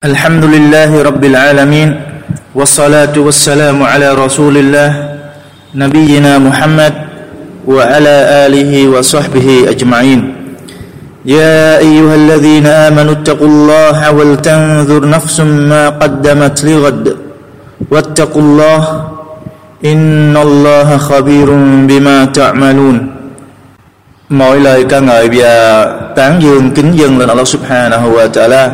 الحمد لله رب العالمين والصلاة والسلام على رسول الله نبينا محمد وعلى آله وصحبه أجمعين. يا أيها الذين آمنوا اتقوا الله ولتنظر نفس ما قدمت لغد. واتقوا الله إن الله خبير بما تعملون. Mọi lời ca ngợi và tán dương kính dân lên Allah subhanahu wa ta'ala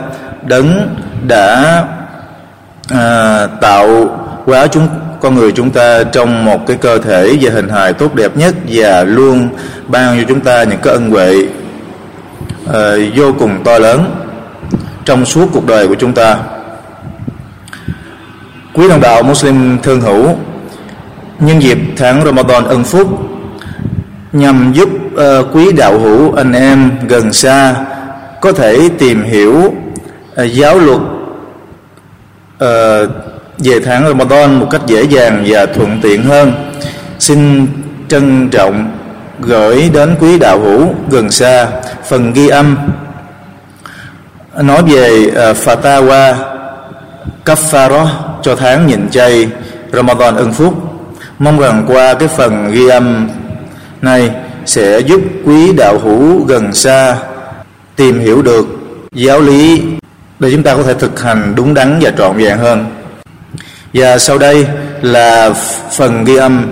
đấng đã à, tạo hóa chúng con người chúng ta trong một cái cơ thể và hình hài tốt đẹp nhất và luôn ban cho chúng ta những cái ân huệ à, vô cùng to lớn trong suốt cuộc đời của chúng ta. Quý đồng đạo Muslim thương hữu nhân dịp tháng Ramadan ân phúc nhằm giúp uh, quý đạo hữu anh em gần xa có thể tìm hiểu uh, giáo luật uh, về tháng Ramadan một cách dễ dàng và thuận tiện hơn xin trân trọng gửi đến quý đạo hữu gần xa phần ghi âm. Nói về uh, Fatawa kaffara cho tháng nhịn chay Ramadan ân phúc. Mong rằng qua cái phần ghi âm này sẽ giúp quý đạo hữu gần xa tìm hiểu được giáo lý để chúng ta có thể thực hành đúng đắn và trọn vẹn hơn. Và sau đây là phần ghi âm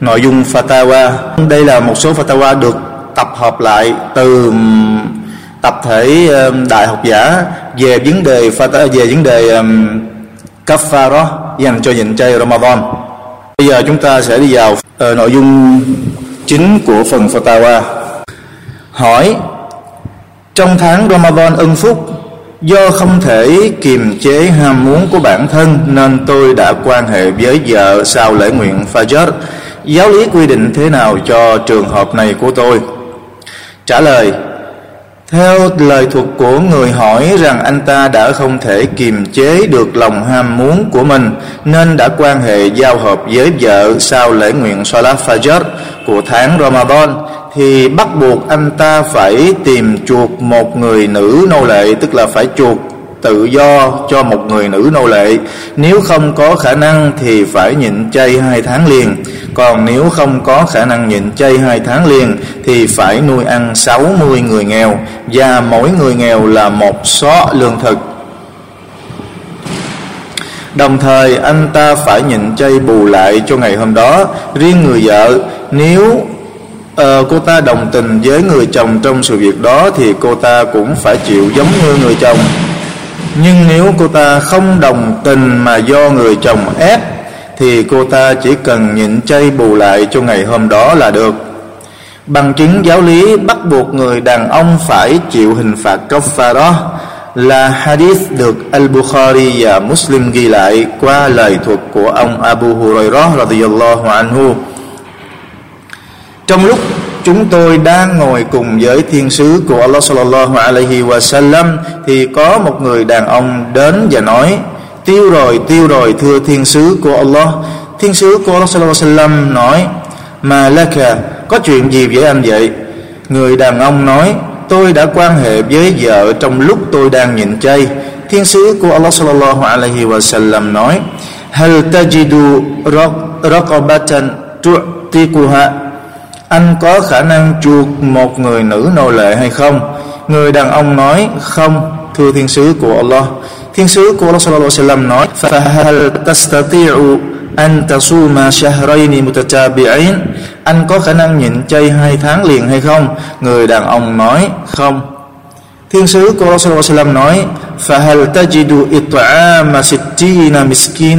nội dung fatwa đây là một số fatwa được tập hợp lại từ tập thể đại học giả về vấn đề fatwa về vấn đề kafara dành cho nhịn chay Ramadan. Bây giờ chúng ta sẽ đi vào uh, nội dung chính của phần fatwa hỏi trong tháng Ramadan ân phúc Do không thể kiềm chế ham muốn của bản thân, Nên tôi đã quan hệ với vợ sau lễ nguyện Fajr Giáo lý quy định thế nào cho trường hợp này của tôi? Trả lời, Theo lời thuật của người hỏi rằng anh ta đã không thể kiềm chế được lòng ham muốn của mình, Nên đã quan hệ giao hợp với vợ sau lễ nguyện Salat Fajr của tháng Ramadan thì bắt buộc anh ta phải tìm chuộc một người nữ nô lệ, tức là phải chuộc tự do cho một người nữ nô lệ. Nếu không có khả năng thì phải nhịn chay hai tháng liền. Còn nếu không có khả năng nhịn chay hai tháng liền thì phải nuôi ăn 60 người nghèo, và mỗi người nghèo là một xó lương thực. Đồng thời, anh ta phải nhịn chay bù lại cho ngày hôm đó. Riêng người vợ, nếu ờ, cô ta đồng tình với người chồng trong sự việc đó thì cô ta cũng phải chịu giống như người chồng. Nhưng nếu cô ta không đồng tình mà do người chồng ép thì cô ta chỉ cần nhịn chay bù lại cho ngày hôm đó là được. Bằng chứng giáo lý bắt buộc người đàn ông phải chịu hình phạt đó là hadith được Al-Bukhari và Muslim ghi lại qua lời thuật của ông Abu Hurairah radhiyallahu anhu trong lúc chúng tôi đang ngồi cùng với thiên sứ của Allah sallallahu alaihi wasallam, thì có một người đàn ông đến và nói, tiêu rồi tiêu rồi, thưa thiên sứ của Allah. Thiên sứ của Allah sallallahu alaihi wasallam nói, mà laka, có chuyện gì với anh vậy? Người đàn ông nói, tôi đã quan hệ với vợ trong lúc tôi đang nhịn chay. Thiên sứ của Allah sallallahu alaihi wasallam nói, hal tajidu raqabatan tu'tiquha? anh có khả năng chuộc một người nữ nô lệ hay không? Người đàn ông nói, không, thưa thiên sứ của Allah. Thiên sứ của Allah sallallahu alaihi wasallam nói فَهَلْ تَسْتَطِيعُ أَنْ tasuma shahrayn mutatabi'ain? Anh có khả năng nhịn chay hai tháng liền hay không? Người đàn ông nói, không. Thiên sứ của Allah sallallahu alaihi wasallam nói فَهَلْ تَجِدُ it'ama sittina مِسْكِينَ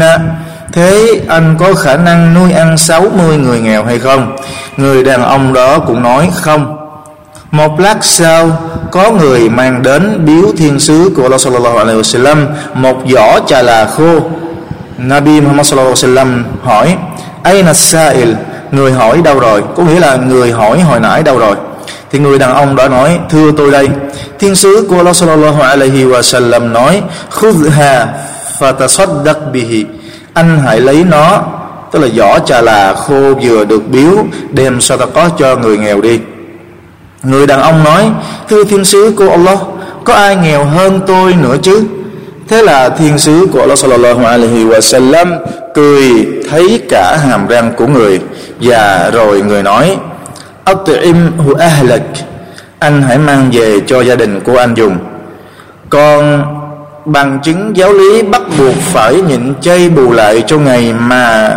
Thế anh có khả năng nuôi ăn 60 người nghèo hay không? Người đàn ông đó cũng nói không Một lát sau, Có người mang đến biếu thiên sứ của Allah sallallahu alaihi wasallam, Một giỏ trà là khô Nabi Muhammad sallallahu alaihi wasallam hỏi Aina sa'il Người hỏi, đâu rồi? Có nghĩa là người hỏi, hồi nãy đâu rồi? Thì người đàn ông đó nói, Thưa tôi đây Thiên sứ của Allah sallallahu alaihi wasallam nói Khudha fatasaddaq bihi anh hãy lấy nó, tức là vỏ trà là khô vừa được biếu, đem có cho người nghèo đi. Người đàn ông nói, thưa thiên sứ của Allah, có ai nghèo hơn tôi nữa chứ? Thế là thiên sứ của Allah sallallahu alaihi wa sallam cười thấy cả hàm răng của người và rồi người nói, at'im hu ahlak, anh hãy mang về cho gia đình của anh dùng. Còn bằng chứng giáo lý bắt buộc phải nhịn chay bù lại cho ngày mà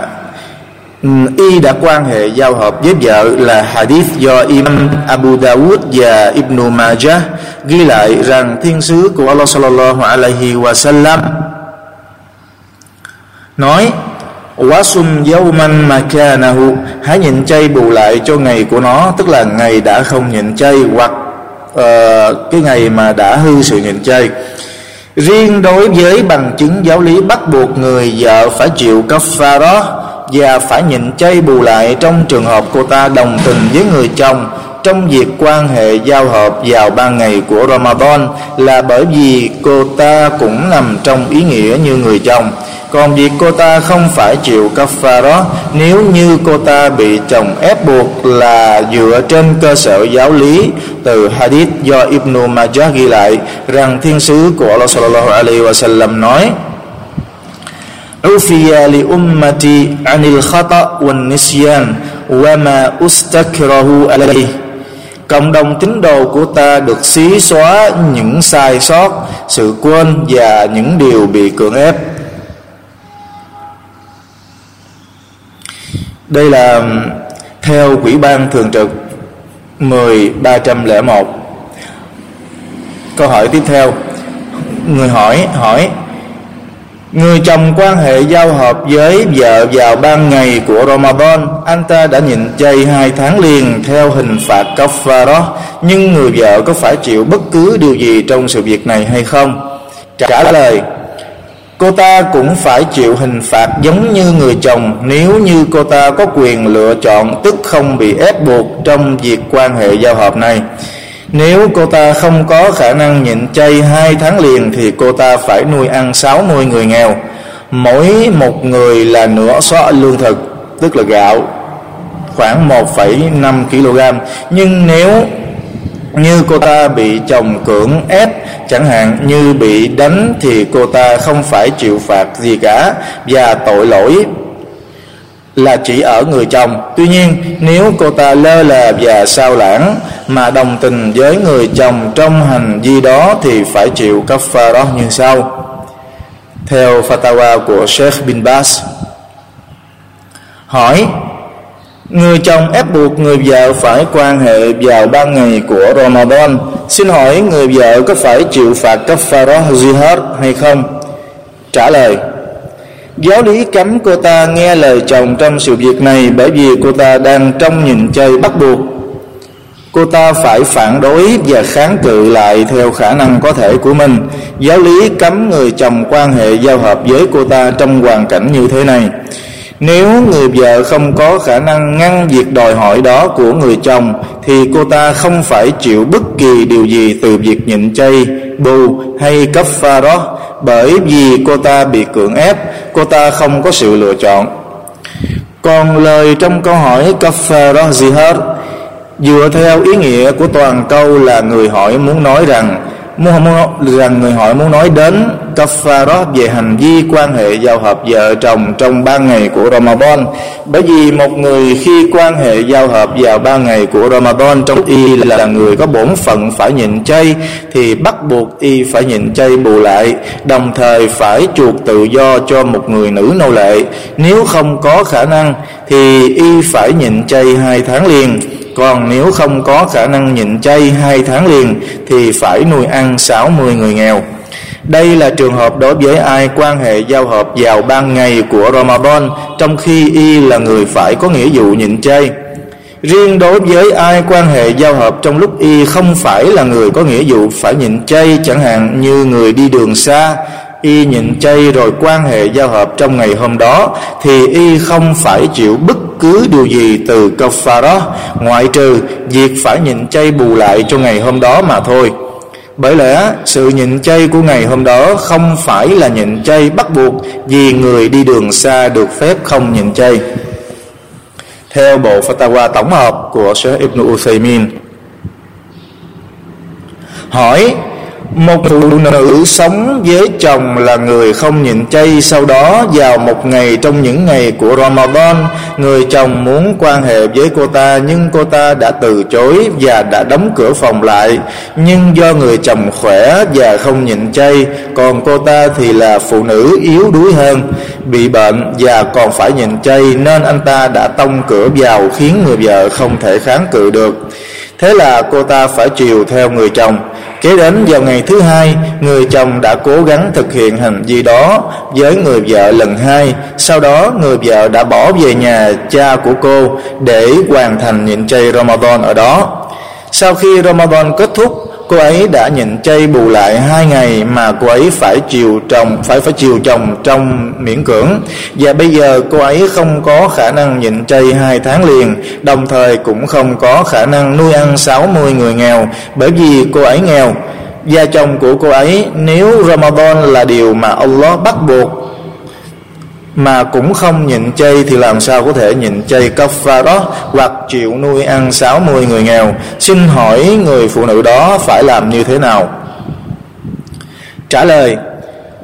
ừ, y đã quan hệ giao hợp với vợ là hadith do Imam Abu Dawud và Ibn Majah ghi lại rằng thiên sứ của Allah sallallahu alaihi wa sallam nói wasum yawman makanahu hãy nhịn chay bù lại cho ngày của nó tức là ngày đã không nhịn chay hoặc uh, cái ngày mà đã hư sự nhịn chay riêng đối với bằng chứng giáo lý bắt buộc người vợ phải chịu kafara và phải nhịn chay bù lại trong trường hợp cô ta đồng tình với người chồng trong việc quan hệ giao hợp vào ban ngày của Ramadan là bởi vì cô ta cũng nằm trong ý nghĩa như người chồng. Còn việc cô ta không phải chịu kafara, nếu như cô ta bị chồng ép buộc là dựa trên cơ sở giáo lý từ hadith do Ibn Majah ghi lại, rằng thiên sứ của Allah sallallahu alaihi wasallam nói: "Ufiya li ummati anil khata' wan nisyan wa. Cộng đồng tín đồ của ta được xí xóa những sai sót, sự quên và những điều bị cưỡng ép. Đây là theo Quỹ ban Thường trực 10301. Câu hỏi tiếp theo. Người hỏi hỏi Người chồng quan hệ giao hợp với vợ vào ban ngày của Ramadan, Anh ta đã nhịn chay hai tháng liền theo hình phạt kafara Nhưng người vợ có phải chịu bất cứ điều gì trong sự việc này hay không? Trả lời, Cô ta cũng phải chịu hình phạt giống như người chồng Nếu như cô ta có quyền lựa chọn tức không bị ép buộc trong việc quan hệ giao hợp này nếu cô ta không có khả năng nhịn chay hai tháng liền Thì cô ta phải nuôi ăn 60 người nghèo. Mỗi một người là nửa xó lương thực Tức là gạo Khoảng 1,5 kg Nhưng nếu như cô ta bị chồng cưỡng ép chẳng hạn như bị đánh thì cô ta không phải chịu phạt gì cả và tội lỗi là chỉ ở người chồng tuy nhiên, nếu cô ta lơ là và sao lãng mà đồng tình với người chồng trong hành vi đó thì phải chịu đó như sau theo fatwa của Sheikh bin Bas, hỏi, Người chồng ép buộc người vợ phải quan hệ vào ban ngày của Ramadan, Xin hỏi người vợ có phải chịu phạt cấp kafarah jihad hay không? Trả lời Giáo lý cấm cô ta nghe lời chồng trong sự việc này bởi vì cô ta đang trong nhìn chơi bắt buộc. Cô ta phải phản đối và kháng cự lại theo khả năng có thể của mình. Giáo lý cấm người chồng quan hệ giao hợp với cô ta trong hoàn cảnh như thế này. Nếu người vợ không có khả năng ngăn việc đòi hỏi đó của người chồng thì cô ta không phải chịu bất kỳ điều gì từ việc nhịn chay, bù hay cấp pha đó bởi vì cô ta bị cưỡng ép, cô ta không có sự lựa chọn. Còn lời trong câu hỏi cấp pha đó gì hết dựa theo ý nghĩa của toàn câu là người hỏi muốn nói rằng muốn, muốn rằng người hỏi muốn nói đến kafarat về hành vi quan hệ giao hợp vợ chồng trong ba ngày của Ramadan. Bởi vì một người khi quan hệ giao hợp vào ba ngày của Ramadan trong y là người có bổn phận phải nhịn chay, thì bắt buộc y phải nhịn chay bù lại, đồng thời phải chuộc tự do cho một người nữ nô lệ. Nếu không có khả năng, thì y phải nhịn chay hai tháng liền. Còn nếu không có khả năng nhịn chay hai tháng liền, thì phải nuôi ăn 60 người nghèo. Đây là trường hợp đối với ai quan hệ giao hợp vào ban ngày của Ramadan, trong khi y là người phải có nghĩa vụ nhịn chay. Riêng đối với ai quan hệ giao hợp trong lúc y không phải là người có nghĩa vụ phải nhịn chay, chẳng hạn như người đi đường xa, y nhịn chay rồi quan hệ giao hợp trong ngày hôm đó, thì y không phải chịu bất cứ điều gì từ đó ngoại trừ việc phải nhịn chay bù lại cho ngày hôm đó mà thôi bởi lẽ, sự nhịn chay của ngày hôm đó không phải là nhịn chay bắt buộc vì người đi đường xa được phép không nhịn chay. Theo bộ fatwa tổng hợp của Sheikh Ibn Uthaymin, hỏi một phụ nữ sống với chồng là người không nhịn chay sau đó vào một ngày trong những ngày của Ramadan, người chồng muốn quan hệ với cô ta nhưng cô ta đã từ chối và đã đóng cửa phòng lại. Nhưng do người chồng khỏe và không nhịn chay, còn cô ta thì là phụ nữ yếu đuối hơn, bị bệnh và còn phải nhịn chay nên anh ta đã tông cửa vào khiến người vợ không thể kháng cự được thế là cô ta phải chiều theo người chồng. Kế đến vào ngày thứ hai, người chồng đã cố gắng thực hiện hành vi đó với người vợ lần hai. Sau đó, người vợ đã bỏ về nhà cha của cô để hoàn thành nhịn chay ramadan ở đó. Sau khi ramadan kết thúc cô ấy đã nhịn chay bù lại hai ngày mà cô ấy phải chiều chồng phải phải chiều chồng trong miễn cưỡng. Và bây giờ cô ấy không có khả năng nhịn chay hai tháng liền, đồng thời cũng không có khả năng nuôi ăn 60 người nghèo bởi vì cô ấy nghèo. Gia chồng của cô ấy, nếu Ramadan là điều mà Allah bắt buộc mà cũng không nhịn chay thì làm sao có thể nhịn chay đó hoặc chịu nuôi ăn 60 người nghèo? Xin hỏi người phụ nữ đó phải làm như thế nào? Trả lời,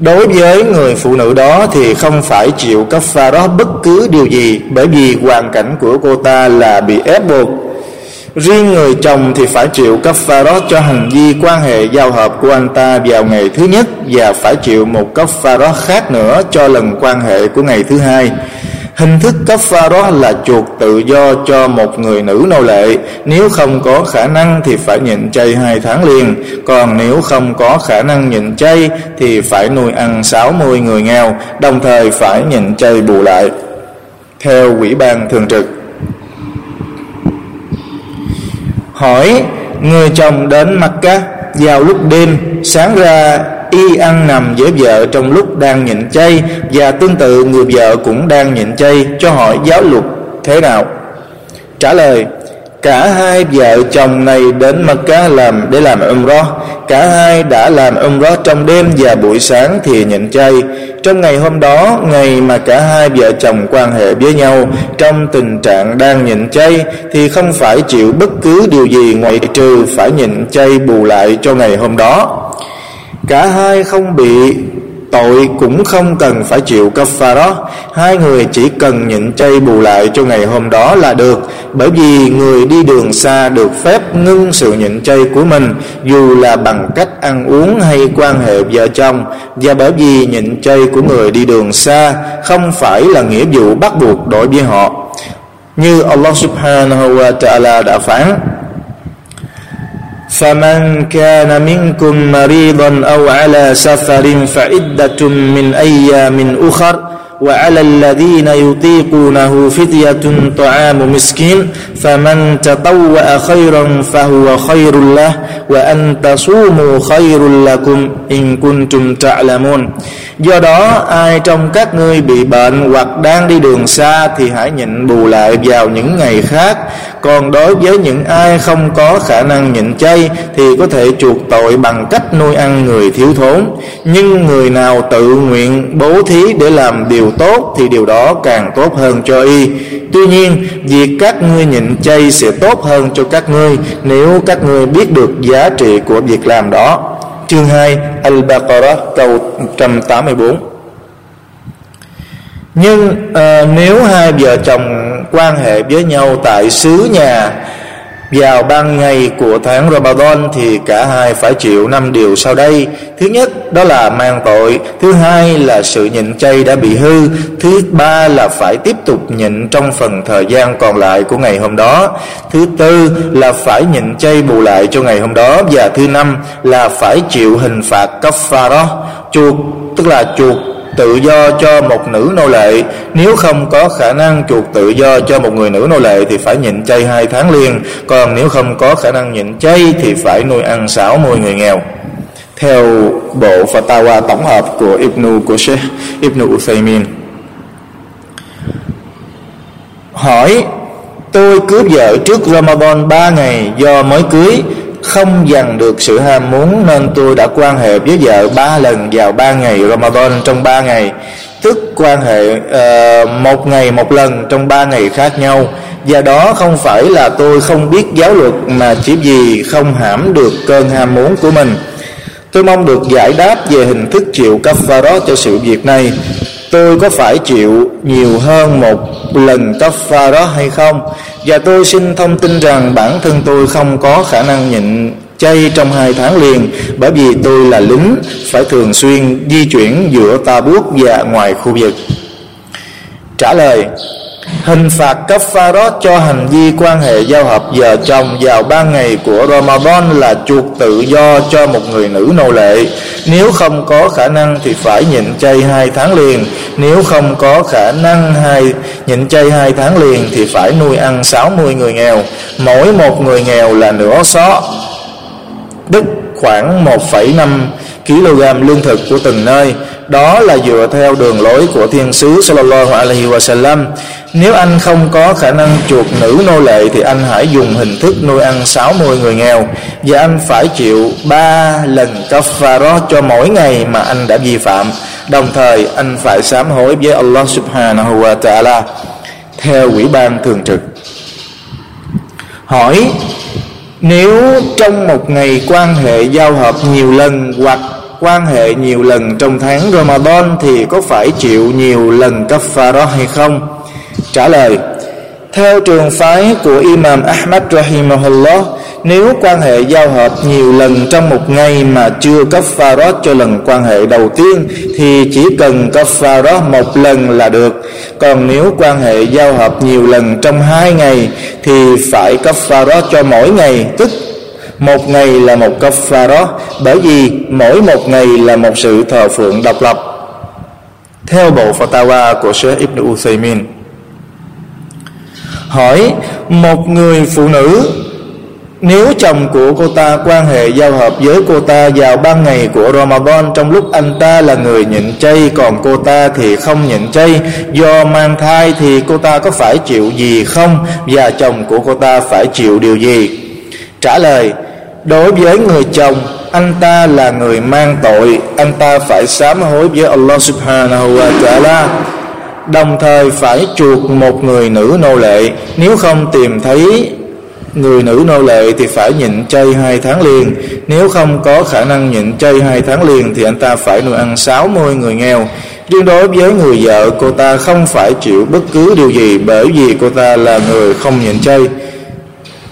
đối với người phụ nữ đó thì không phải chịu đó bất cứ điều gì bởi vì hoàn cảnh của cô ta là bị ép buộc. Riêng người chồng thì phải chịu cấp pha đó cho hành vi quan hệ giao hợp của anh ta vào ngày thứ nhất và phải chịu một cấp pha đó khác nữa cho lần quan hệ của ngày thứ hai. Hình thức cấp pha đó là chuộc tự do cho một người nữ nô lệ. Nếu không có khả năng thì phải nhịn chay hai tháng liền. Còn nếu không có khả năng nhịn chay thì phải nuôi ăn 60 người nghèo, Đồng thời phải nhịn chay bù lại. Theo quỹ ban thường trực hỏi, người chồng đến Mecca vào lúc đêm, sáng ra y ăn nằm với vợ trong lúc đang nhịn chay, và tương tự người vợ cũng đang nhịn chay cho hỏi giáo luật thế nào? Trả lời cả hai vợ chồng này đến Mecca làm, để làm umrah. Cả hai đã làm umrah trong đêm và buổi sáng thì nhịn chay. Trong ngày hôm đó, ngày mà cả hai vợ chồng quan hệ với nhau, trong tình trạng đang nhịn chay, thì không phải chịu bất cứ điều gì ngoại trừ phải nhịn chay bù lại cho ngày hôm đó. Cả hai không bị tội cũng không cần phải chịu đó. Hai người chỉ cần nhịn chay bù lại cho ngày hôm đó là được, bởi vì người đi đường xa được phép ngưng sự nhịn chay của mình, dù là bằng cách ăn uống hay quan hệ vợ chồng. Và bởi vì nhịn chay của người đi đường xa không phải là nghĩa vụ bắt buộc đối với họ. Như Allah subhanahu wa ta'ala đã phán فمن كان منكم مريضا أو على سفر فعدة من أيام أخر وعلى الذين يطيقونه فدية طعام مسكين فمن تطوأ خيرا فهو خير له وأن تصوموا خير لكم إن كنتم تعلمون Do đó ai trong các ngươi bị bệnh hoặc đang đi đường xa thì hãy nhịn bù lại vào những ngày khác Còn đối với những ai không có khả năng nhịn chay thì có thể chuộc tội bằng cách nuôi ăn người thiếu thốn Nhưng người nào tự nguyện bố thí để làm điều tốt thì điều đó càng tốt hơn cho y. Tuy nhiên việc các ngươi nhịn chay sẽ tốt hơn cho các ngươi nếu các ngươi biết được giá trị của việc làm đó. Chương 2 Al-Baqarah câu 184 Nhưng à, nếu hai vợ chồng quan hệ với nhau tại xứ nhà vào ban ngày của tháng Ramadan thì cả hai phải chịu năm điều sau đây. Thứ nhất đó là mang tội, thứ hai là sự nhịn chay đã bị hư, thứ ba là phải tiếp tục nhịn trong phần thời gian còn lại của ngày hôm đó. Thứ tư là phải nhịn chay bù lại cho ngày hôm đó và thứ năm là phải chịu hình phạt kafara, chuộc tức là chuộc tự do cho một nữ nô lệ. Nếu không có khả năng chuộc tự do cho một người nữ nô lệ thì phải nhịn chay hai tháng liền. Còn nếu không có khả năng nhịn chay thì phải nuôi ăn 60 người nghèo. Theo bộ Fatawa tổng hợp của Ibn của Sheikh Ibn Uthaymin, hỏi, tôi cướp vợ trước Ramadan 3 ngày do mới cưới không dằn được sự ham muốn nên tôi đã quan hệ với vợ ba lần vào ba ngày Ramadan trong ba ngày. Tức quan hệ uh, một ngày một lần trong ba ngày khác nhau. Và đó không phải là tôi không biết giáo luật mà chỉ vì không hãm được cơn ham muốn của mình. Tôi mong được giải đáp về hình thức chịu kafarat cho sự việc này. Tôi có phải chịu nhiều hơn một lần kaffara hay không? Và tôi xin thông tin rằng bản thân tôi không có khả năng nhịn chay trong hai tháng liền, Bởi vì tôi là lính phải thường xuyên di chuyển giữa ta bút và ngoài khu vực. Trả lời Hình phạt cấp Pharos cho hành vi quan hệ giao hợp vợ chồng vào ban ngày của Ramadan là chuộc tự do cho một người nữ nô lệ. Nếu không có khả năng thì phải nhịn chay hai tháng liền. Nếu không có khả năng hai nhịn chay hai tháng liền thì phải nuôi ăn 60 người nghèo. Mỗi một người nghèo là nửa xó. Đức khoảng 1,5 kg lương thực của từng nơi đó là dựa theo đường lối của thiên sứ sallallahu alaihi wasallam nếu anh không có khả năng chuộc nữ nô lệ thì anh hãy dùng hình thức nuôi ăn 60 người nghèo. Và anh phải chịu 3 lần kafarat cho mỗi ngày mà anh đã vi phạm. Đồng thời, anh phải sám hối với Allah subhanahu wa ta'ala. Theo ủy ban thường trực. Hỏi, nếu trong một ngày quan hệ giao hợp nhiều lần hoặc quan hệ nhiều lần trong tháng Ramadan thì có phải chịu nhiều lần kaffara hay không? Trả lời, Theo trường phái của Imam Ahmad Rahimahullah, Nếu quan hệ giao hợp nhiều lần trong một ngày mà chưa cấp farod cho lần quan hệ đầu tiên, Thì chỉ cần cấp farod một lần là được. Còn nếu quan hệ giao hợp nhiều lần trong hai ngày, Thì phải cấp farod cho mỗi ngày, Tức một ngày là một cấp farod bởi vì mỗi một ngày là một sự thờ phượng độc lập. Theo bộ fatwa của Sheikh Ibn Uthaymin hỏi một người phụ nữ, nếu chồng của cô ta quan hệ giao hợp với cô ta vào ban ngày của Ramadan trong lúc anh ta là người nhịn chay, còn cô ta thì không nhịn chay, do mang thai thì cô ta có phải chịu gì không và chồng của cô ta phải chịu điều gì? Trả lời, đối với người chồng, anh ta là người mang tội, anh ta phải sám hối với Allah subhanahu wa ta'ala đồng thời phải chuộc một người nữ nô lệ. Nếu không tìm thấy người nữ nô lệ thì phải nhịn chay hai tháng liền. Nếu không có khả năng nhịn chay hai tháng liền thì anh ta phải nuôi ăn 60 người nghèo. Riêng đối với người vợ, cô ta không phải chịu bất cứ điều gì bởi vì cô ta là người không nhịn chay.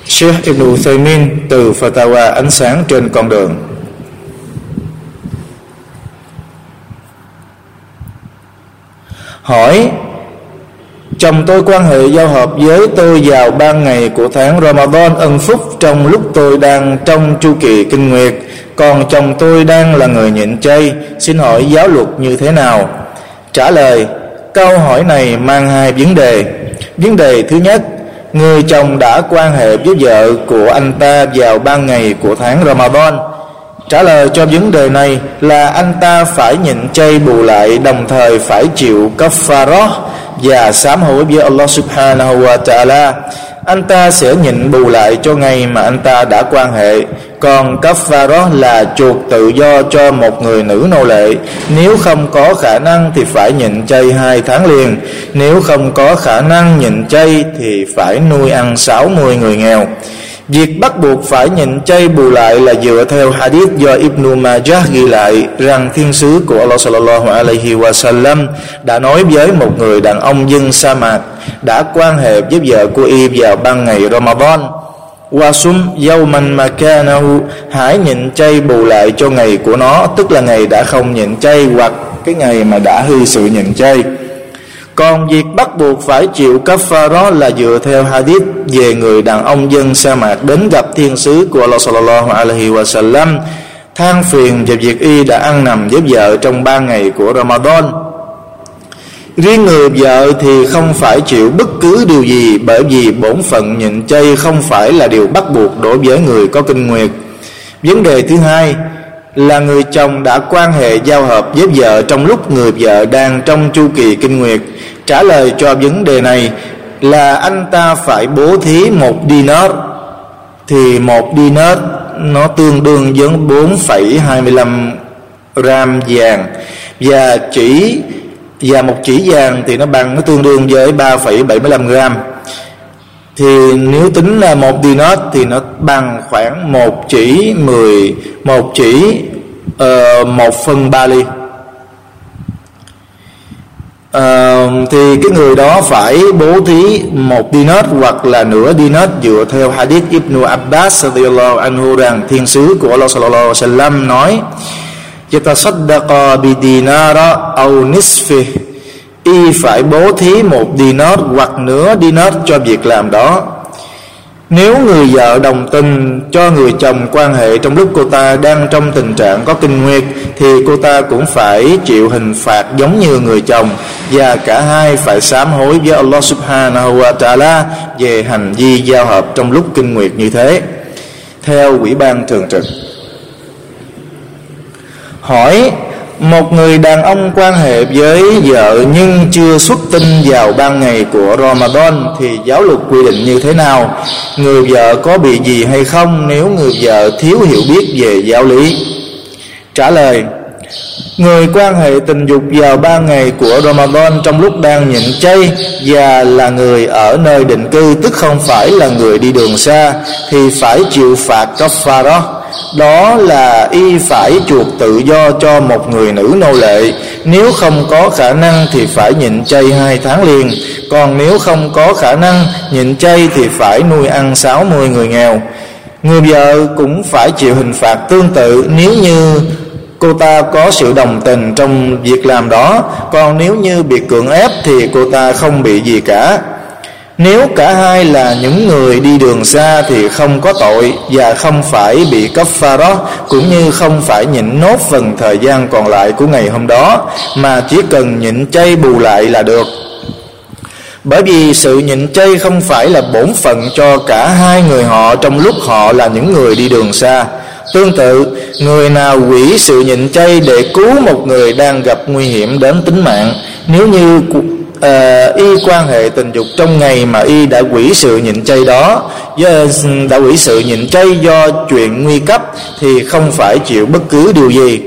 Sheikh Ibn Uthaymin từ Fatawa ánh sáng trên con đường. Hỏi, chồng tôi quan hệ giao hợp với tôi vào ban ngày của tháng Ramadan ân phúc trong lúc tôi đang trong chu kỳ kinh nguyệt, còn chồng tôi đang là người nhịn chay, xin hỏi giáo luật như thế nào? Trả lời, câu hỏi này mang hai vấn đề. Vấn đề thứ nhất, Người chồng đã quan hệ với vợ của anh ta vào ban ngày của tháng Ramadan. Trả lời cho vấn đề này là anh ta phải nhịn chay bù lại, đồng thời phải chịu kafarat và sám hối với Allah subhanahu wa ta'ala. Anh ta sẽ nhịn bù lại cho ngày mà anh ta đã quan hệ. Còn đó là chuộc tự do cho một người nữ nô lệ. Nếu không có khả năng thì phải nhịn chay hai tháng liền. Nếu không có khả năng nhịn chay thì phải nuôi ăn 60 người nghèo. Việc bắt buộc phải nhịn chay bù lại là dựa theo hadith do Ibn Majah ghi lại rằng thiên sứ của Allah sallallahu alaihi wa sallam đã nói với một người đàn ông dân sa mạc đã quan hệ với vợ của y vào ban ngày Ramadan. Wasum yawman makanahu, hãy nhịn chay bù lại cho ngày của nó, tức là ngày đã không nhịn chay hoặc cái ngày mà đã hư sự nhịn chay còn việc bắt buộc phải chịu đó là dựa theo hadith về người đàn ông dân sa mạc đến gặp thiên sứ của Allah sallallahu alaihi wasallam than phiền về việc y đã ăn nằm với vợ trong ba ngày của Ramadan. Riêng người vợ thì không phải chịu bất cứ điều gì bởi vì bổn phận nhịn chay không phải là điều bắt buộc đối với người có kinh nguyệt. Vấn đề thứ hai là người chồng đã quan hệ giao hợp với vợ trong lúc người vợ đang trong chu kỳ kinh nguyệt trả lời cho vấn đề này là anh ta phải bố thí một dinar. Thì một dinar nó tương đương với 4,25 gram vàng. Và chỉ và một chỉ vàng thì nó bằng nó tương đương với 3,75 gram. Thì nếu tính là một dinar thì nó bằng khoảng một chỉ 10 một chỉ uh, một phần ba ly uh, thì cái người đó phải bố thí một dinar hoặc là nửa dinar dựa theo hadith Ibn Abbas radhiyallahu anhu rằng thiên sứ của Allah sallallahu alaihi wasallam nói yatasaddaqa bi dinara aw nisfi. Y phải bố thí một dinar hoặc nửa dinar cho việc làm đó nếu người vợ đồng tình cho người chồng quan hệ trong lúc cô ta đang trong tình trạng có kinh nguyệt, thì cô ta cũng phải chịu hình phạt giống như người chồng, và cả hai phải sám hối với Allah Subhanahu wa Taala về hành vi giao hợp trong lúc kinh nguyệt như thế. Theo Ủy ban thường trực. Hỏi một người đàn ông quan hệ với vợ nhưng chưa xuất tinh vào ban ngày của Ramadan thì giáo luật quy định như thế nào? Người vợ có bị gì hay không nếu người vợ thiếu hiểu biết về giáo lý? Trả lời, Người quan hệ tình dục vào ba ngày của Ramadan trong lúc đang nhịn chay và là người ở nơi định cư tức không phải là người đi đường xa thì phải chịu phạt kafarah đó là y phải chuộc tự do cho một người nữ nô lệ. Nếu không có khả năng thì phải nhịn chay hai tháng liền. Còn nếu không có khả năng nhịn chay thì phải nuôi ăn 60 người nghèo. Người vợ cũng phải chịu hình phạt tương tự nếu như cô ta có sự đồng tình trong việc làm đó. Còn nếu như bị cưỡng ép thì cô ta không bị gì cả nếu cả hai là những người đi đường xa thì không có tội và không phải bị cấp pha đó cũng như không phải nhịn nốt phần thời gian còn lại của ngày hôm đó mà chỉ cần nhịn chay bù lại là được. Bởi vì sự nhịn chay không phải là bổn phận cho cả hai người họ trong lúc họ là những người đi đường xa. Tương tự, người nào quỷ sự nhịn chay để cứu một người đang gặp nguy hiểm đến tính mạng, nếu như uh, y quan hệ tình dục trong ngày mà y đã quỷ sự nhịn chay đó, do, đã quỷ sự nhịn chay do chuyện nguy cấp thì không phải chịu bất cứ điều gì.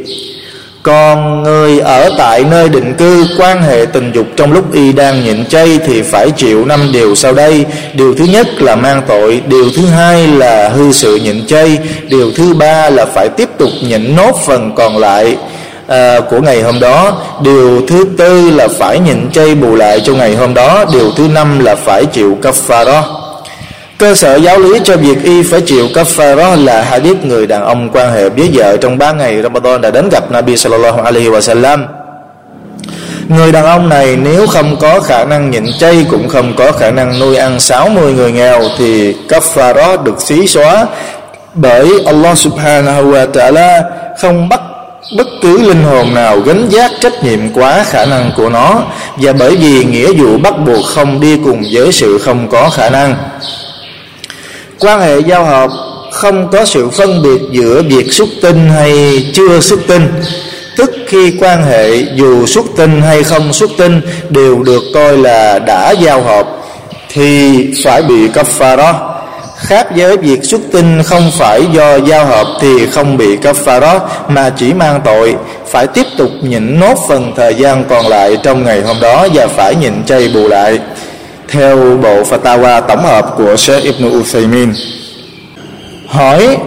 Còn người ở tại nơi định cư quan hệ tình dục trong lúc y đang nhịn chay thì phải chịu năm điều sau đây. Điều thứ nhất là mang tội điều thứ hai là hư sự nhịn chay điều thứ ba là phải tiếp tục nhịn nốt phần còn lại à, của ngày hôm đó. Điều thứ tư là phải nhịn chay bù lại cho ngày hôm đó. Điều thứ năm là phải chịu kafara. Cơ sở giáo lý cho việc y phải chịu kafara là hadith người đàn ông quan hệ với vợ trong ba ngày Ramadan đã đến gặp Nabi sallallahu alaihi wasallam. Người đàn ông này nếu không có khả năng nhịn chay cũng không có khả năng nuôi ăn 60 người nghèo thì kafara được xí xóa bởi Allah subhanahu wa ta'ala không bắt bất cứ linh hồn nào gánh giác trách nhiệm quá khả năng của nó, và bởi vì nghĩa vụ bắt buộc không đi cùng với sự không có khả năng. Quan hệ giao hợp không có sự phân biệt giữa việc xuất tinh hay chưa xuất tinh. Tức khi quan hệ dù xuất tinh hay không xuất tinh đều được coi là đã giao hợp, thì phải bị cấp pha đó khác với việc xuất tinh không phải do giao hợp thì không bị kafara mà chỉ mang tội. Phải tiếp tục nhịn nốt phần thời gian còn lại trong ngày hôm đó và phải nhịn chay bù lại. Theo bộ Fatawa tổng hợp của Sheikh Ibn Uthaymin, hỏi,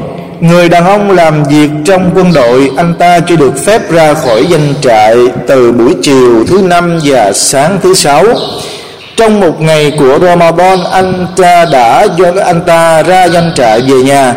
người đàn ông làm việc trong quân đội, anh ta chỉ được phép ra khỏi danh trại từ buổi chiều thứ năm và sáng thứ sáu trong một ngày của Ramadan, anh ta đã do, anh ta ra doanh trại về nhà.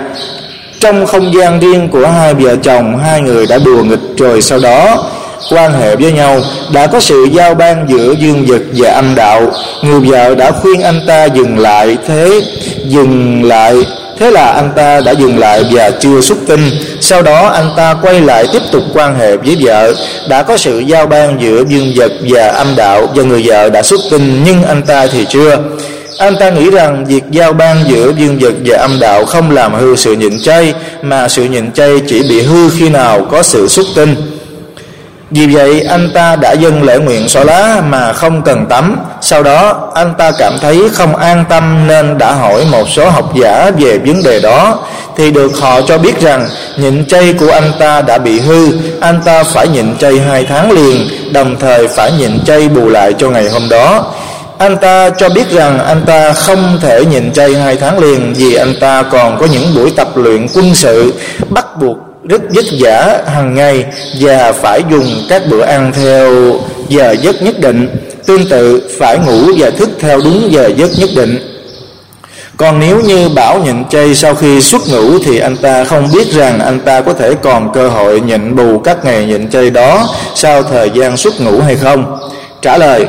Trong không gian riêng của hai vợ chồng, hai người đã đùa nghịch rồi sau đó, quan hệ với nhau đã có sự giao ban giữa dương vật và âm đạo. Người vợ đã khuyên anh ta dừng lại thế, dừng lại thế là anh ta đã dừng lại và chưa xuất tinh sau đó, anh ta quay lại tiếp tục quan hệ với vợ. Đã có sự giao ban giữa dương vật và âm đạo và người vợ đã xuất tinh nhưng anh ta thì chưa. Anh ta nghĩ rằng việc giao ban giữa dương vật và âm đạo không làm hư sự nhịn chay, mà sự nhịn chay chỉ bị hư khi nào có sự xuất tinh vì vậy, anh ta đã dâng lễ nguyện xỏ lá mà không cần tắm. Sau đó, anh ta cảm thấy không an tâm nên đã hỏi một số học giả về vấn đề đó. Thì được họ cho biết rằng, nhịn chay của anh ta đã bị hư. Anh ta phải nhịn chay hai tháng liền, Đồng thời phải nhịn chay bù lại cho ngày hôm đó. Anh ta cho biết rằng anh ta không thể nhịn chay hai tháng liền vì anh ta còn có những buổi tập luyện quân sự bắt buộc rất vất vả hàng ngày và phải dùng các bữa ăn theo giờ giấc nhất định, tương tự phải ngủ và thức theo đúng giờ giấc nhất định. Còn nếu như bảo nhịn chay sau khi xuất ngủ thì anh ta không biết rằng anh ta có thể còn cơ hội nhịn bù các ngày nhịn chay đó sau thời gian xuất ngủ hay không. Trả lời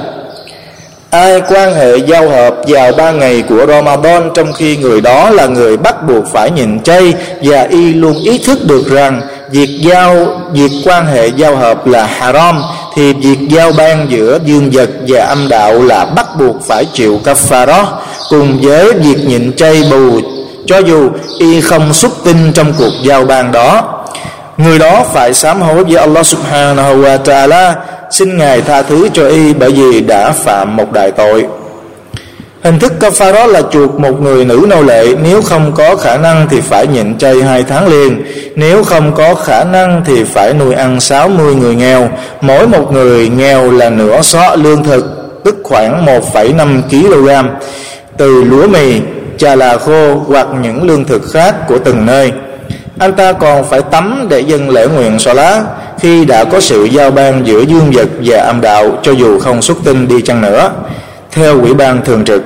ai quan hệ giao hợp vào ba ngày của Ramadan trong khi người đó là người bắt buộc phải nhịn chay và y luôn ý thức được rằng việc giao, việc quan hệ giao hợp là haram, thì việc giao ban giữa dương vật và âm đạo là bắt buộc phải chịu kafarah. Cùng với việc nhịn chay bù, cho dù y không xuất tinh trong cuộc giao ban đó, người đó phải sám hối với Allah subhanahu wa ta'ala xin ngài tha thứ cho y bởi vì đã phạm một đại tội. Hình thức kafara là chuộc một người nữ nô lệ Nếu không có khả năng thì phải nhịn chay hai tháng liền Nếu không có khả năng thì phải nuôi ăn 60 người nghèo Mỗi một người nghèo là nửa xó lương thực Tức khoảng 1,5 kg Từ lúa mì, trà là khô hoặc những lương thực khác của từng nơi. Anh ta còn phải tắm để dâng lễ nguyện xóa lá khi đã có sự giao ban giữa dương vật và âm đạo cho dù không xuất tinh đi chăng nữa, theo quỹ ban thường trực.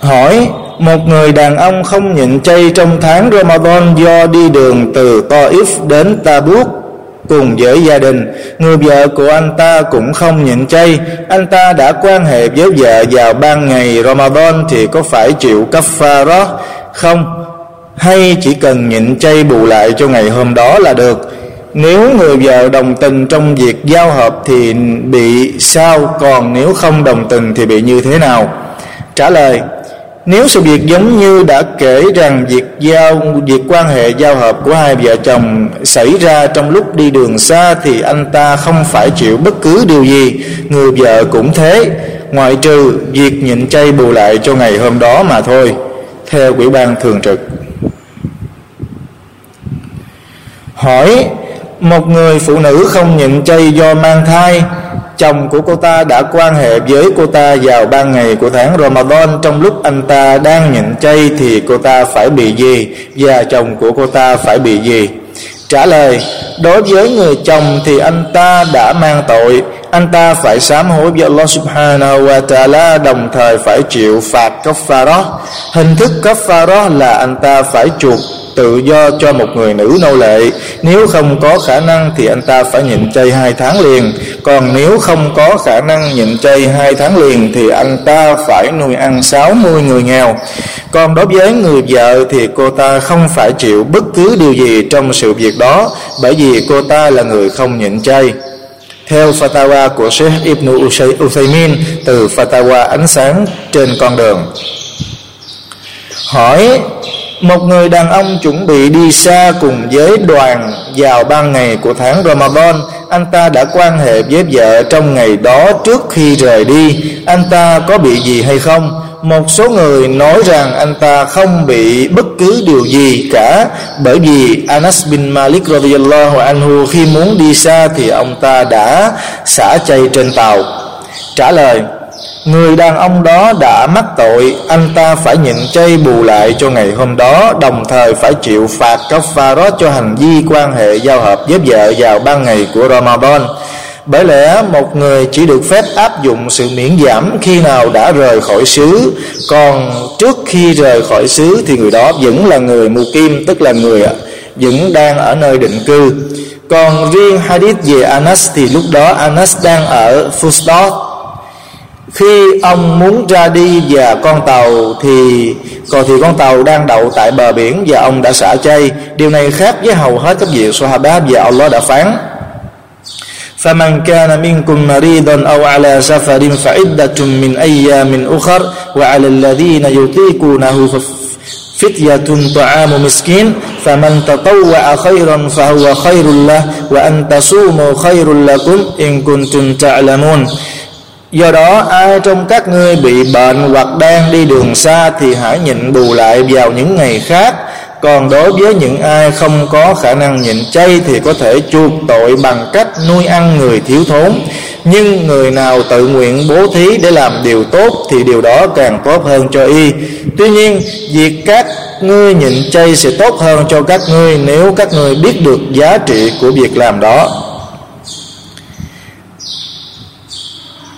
Hỏi, một người đàn ông không nhịn chay trong tháng Ramadan do đi đường từ Toif đến Tabuk cùng với gia đình, người vợ của anh ta cũng không nhịn chay. Anh ta đã quan hệ với vợ vào ban ngày Ramadan thì có phải chịu kafara không? Hay chỉ cần nhịn chay bù lại cho ngày hôm đó là được? Nếu người vợ đồng tình trong việc giao hợp thì bị sao? Còn nếu không đồng tình thì bị như thế nào? Trả lời, nếu sự việc giống như đã kể rằng việc giao, việc quan hệ giao hợp của hai vợ chồng xảy ra trong lúc đi đường xa thì anh ta không phải chịu bất cứ điều gì. Người vợ cũng thế. Ngoại trừ việc nhịn chay bù lại cho ngày hôm đó mà thôi. Theo quỹ ban thường trực. Hỏi một người phụ nữ không nhịn chay do mang thai, chồng của cô ta đã quan hệ với cô ta vào ban ngày của tháng Ramadan. Trong lúc anh ta đang nhịn chay thì cô ta phải bị gì và chồng của cô ta phải bị gì? Trả lời, đối với người chồng thì anh ta đã mang tội anh ta phải sám hối với Allah subhanahu wa ta'ala, đồng thời phải chịu phạt kafara. Hình thức kafara là anh ta phải chuộc tự do cho một người nữ nô lệ. Nếu không có khả năng thì anh ta phải nhịn chay hai tháng liền. Còn nếu không có khả năng nhịn chay hai tháng liền thì anh ta phải nuôi ăn 60 người nghèo. Còn đối với người vợ thì cô ta không phải chịu bất cứ điều gì trong sự việc đó, bởi vì cô ta là người không nhịn chay theo fatwa của Sheikh Ibn Uthaymin từ fatwa ánh sáng trên con đường hỏi, một người đàn ông chuẩn bị đi xa cùng với đoàn vào ban ngày của tháng Ramadan, Anh ta đã quan hệ với vợ trong ngày đó trước khi rời đi Anh ta có bị gì hay không? Một số người nói rằng anh ta không bị bất cứ điều gì cả, Bởi vì Anas bin Malik radiyallahu anhu khi muốn đi xa thì ông ta đã xả chay trên tàu. Trả lời, Người đàn ông đó đã mắc tội, Anh ta phải nhịn chay bù lại cho ngày hôm đó, Đồng thời phải chịu phạt cấp pha đó cho hành vi quan hệ giao hợp với vợ vào ban ngày của Ramadan bởi lẽ một người chỉ được phép áp dụng sự miễn giảm khi nào đã rời khỏi xứ, Còn trước khi rời khỏi xứ thì người đó vẫn là người mù kim Tức là người vẫn đang ở nơi định cư. Còn riêng hadith về Anas thì lúc đó Anas đang ở Fustot khi ông muốn ra đi và con tàu thì, còn thì con tàu đang đậu tại bờ biển và ông đã xả chay. Điều này khác với hầu hết các vị Sahaba và Allah đã phán. فمن كان منكم مريضا أو على سفر فعدة من أيام أخر وعلى الذين يطيقونه فتية طعام مسكين فمن تطوع خيرا فهو خير له وأن تصوموا خير لكم إن كنتم تعلمون Do đó ai trong các ngươi bị bệnh hoặc đang đi đường xa Thì hãy nhịn bù lại vào những ngày khác còn đối với những ai không có khả năng nhịn chay Thì có thể chuộc tội bằng cách nuôi ăn người thiếu thốn. Nhưng người nào tự nguyện bố thí để làm điều tốt Thì điều đó càng tốt hơn cho y. Tuy nhiên, việc các ngươi nhịn chay sẽ tốt hơn cho các ngươi nếu các ngươi biết được giá trị của việc làm đó.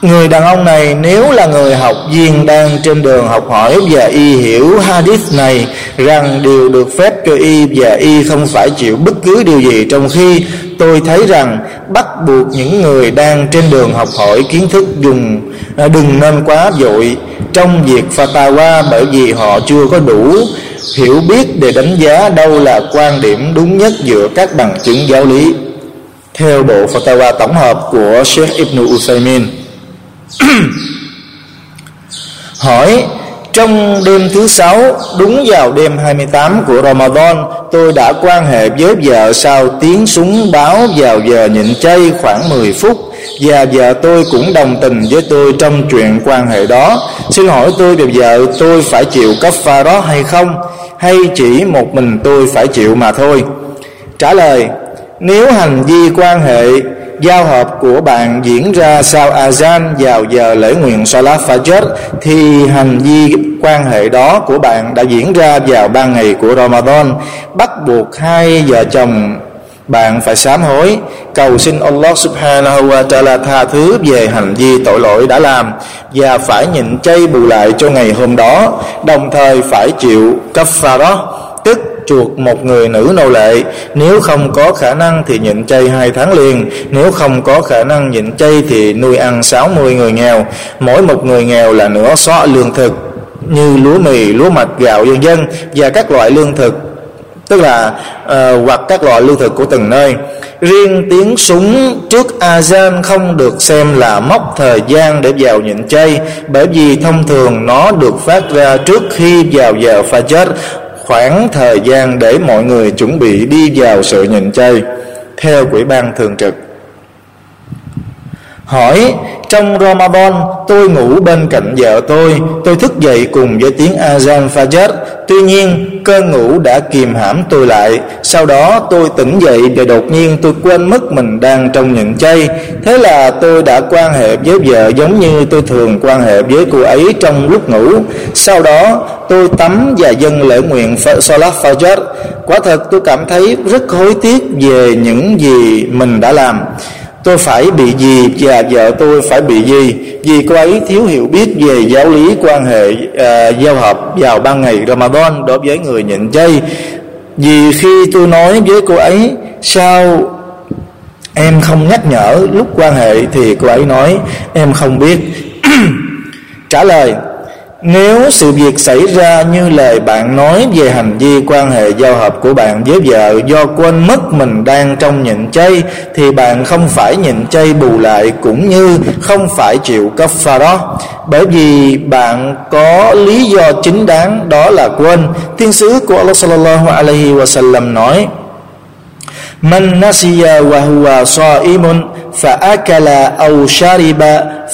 Người đàn ông này nếu là người học viên đang trên đường học hỏi và y hiểu hadith này, rằng điều được phép cho y và y không phải chịu bất cứ điều gì. Trong khi tôi thấy rằng bắt buộc những người đang trên đường học hỏi kiến thức dùng à, đừng nên quá dội trong việc fatwa bởi vì họ chưa có đủ hiểu biết để đánh giá đâu là quan điểm đúng nhất giữa các bằng chứng giáo lý. Theo bộ fatwa tổng hợp của Sheikh Ibn Uthaymeen Hỏi, trong đêm thứ sáu, Đúng vào đêm 28 của Ramadan, Tôi đã quan hệ với vợ Sau tiếng súng báo vào giờ nhịn chay khoảng 10 phút, Và vợ tôi cũng đồng tình với tôi Trong chuyện quan hệ đó. Xin hỏi tôi về vợ tôi phải chịu cấp pha đó hay không? Hay chỉ một mình tôi phải chịu mà thôi? Trả lời, Nếu hành vi quan hệ giao hợp của bạn diễn ra sau azan vào giờ lễ nguyện salat fajr, thì hành vi quan hệ đó của bạn đã diễn ra vào ban ngày của Ramadan. Bắt buộc hai vợ chồng bạn phải sám hối. Cầu xin Allah subhanahu wa ta'ala tha thứ về hành vi tội lỗi đã làm và phải nhịn chay bù lại cho ngày hôm đó, đồng thời phải chịu kaffarah chuộc một người nữ nô lệ. Nếu không có khả năng thì nhịn chay hai tháng liền. Nếu không có khả năng nhịn chay thì nuôi ăn 60 người nghèo. Mỗi một người nghèo là nửa xó lương thực như lúa mì lúa mạch gạo dân dân và các loại lương thực tức là uh, hoặc các loại lương thực của từng nơi. Riêng tiếng súng trước azan không được xem là mốc thời gian để vào nhịn chay bởi vì thông thường nó được phát ra trước khi vào giờ fajr khoảng thời gian để mọi người chuẩn bị đi vào sự nhịn chay, theo quỹ ban thường trực. Hỏi trong Ramadan, tôi ngủ bên cạnh vợ tôi. Tôi thức dậy cùng với tiếng azan fajr. Tuy nhiên, cơn ngủ đã kìm hãm tôi lại. Sau đó, tôi tỉnh dậy và đột nhiên tôi quên mất mình đang trong những chay thế là tôi đã quan hệ với vợ giống như tôi thường quan hệ với cô ấy trong lúc ngủ. Sau đó, tôi tắm và dâng lễ nguyện salat fajr. Quả thật, tôi cảm thấy rất hối tiếc về những gì mình đã làm tôi phải bị gì? Và vợ tôi phải bị gì? Vì cô ấy thiếu hiểu biết về giáo lý quan hệ uh, giao hợp vào ban ngày Ramadan đối với người nhịn chay. Vì khi tôi nói với cô ấy sao em không nhắc nhở lúc quan hệ? thì cô ấy nói em không biết. Trả lời nếu sự việc xảy ra như lời bạn nói về hành vi quan hệ giao hợp của bạn với vợ do quên mất mình đang trong nhịn chay, thì bạn không phải nhịn chay bù lại cũng như không phải chịu cấp pha đó. Bởi vì bạn có lý do chính đáng đó là quên. Thiên sứ của Allah sallallahu alaihi wasallam nói من نسي وهو صائم فأكل أو شرب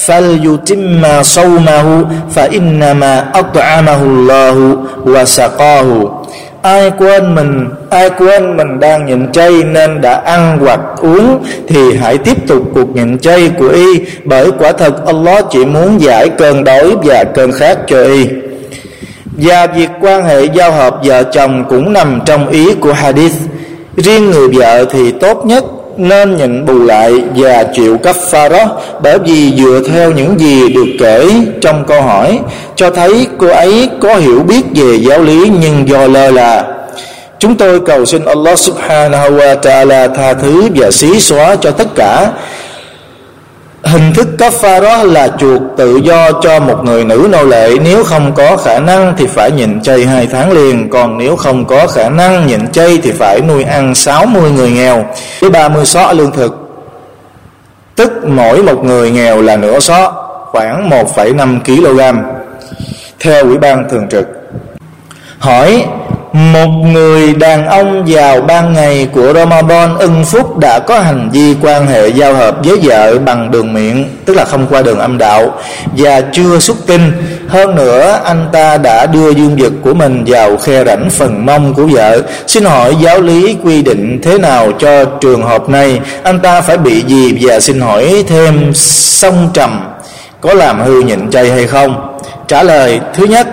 فليتم صومه فإنما أطعمه الله وسقاه ai quên mình ai quên mình đang nhịn chay nên đã ăn hoặc uống thì hãy tiếp tục cuộc nhịn chay của y bởi quả thật Allah chỉ muốn giải cơn đói và cơn khát cho y và việc quan hệ giao hợp vợ chồng cũng nằm trong ý của hadith riêng người vợ thì tốt nhất nên nhận bù lại và chịu cấp pha đó, bởi vì dựa theo những gì được kể trong câu hỏi, cho thấy cô ấy có hiểu biết về giáo lý nhưng do lơ là. Chúng tôi cầu xin Allah subhanahu wa ta'ala tha thứ và xí xóa cho tất cả. Hình thức cấp pha đó là chuộc tự do cho một người nữ nô lệ. Nếu không có khả năng thì phải nhịn chay hai tháng liền. Còn nếu không có khả năng nhịn chay thì phải nuôi ăn 60 người nghèo. Với 30 xó lương thực. Tức mỗi một người nghèo là nửa xó Khoảng 1,5 kg Theo Ủy ban Thường trực Hỏi một người đàn ông vào ban ngày của Ramadan ưng phúc đã có hành vi quan hệ giao hợp với vợ bằng đường miệng, tức là không qua đường âm đạo. Và chưa xuất tinh hơn nữa anh ta đã đưa dương vật của mình vào khe rãnh phần mông của vợ. Xin hỏi giáo lý quy định thế nào cho trường hợp này? Anh ta phải bị gì? Và xin hỏi thêm sông trầm, có làm hư nhịn chay hay không? Trả lời, thứ nhất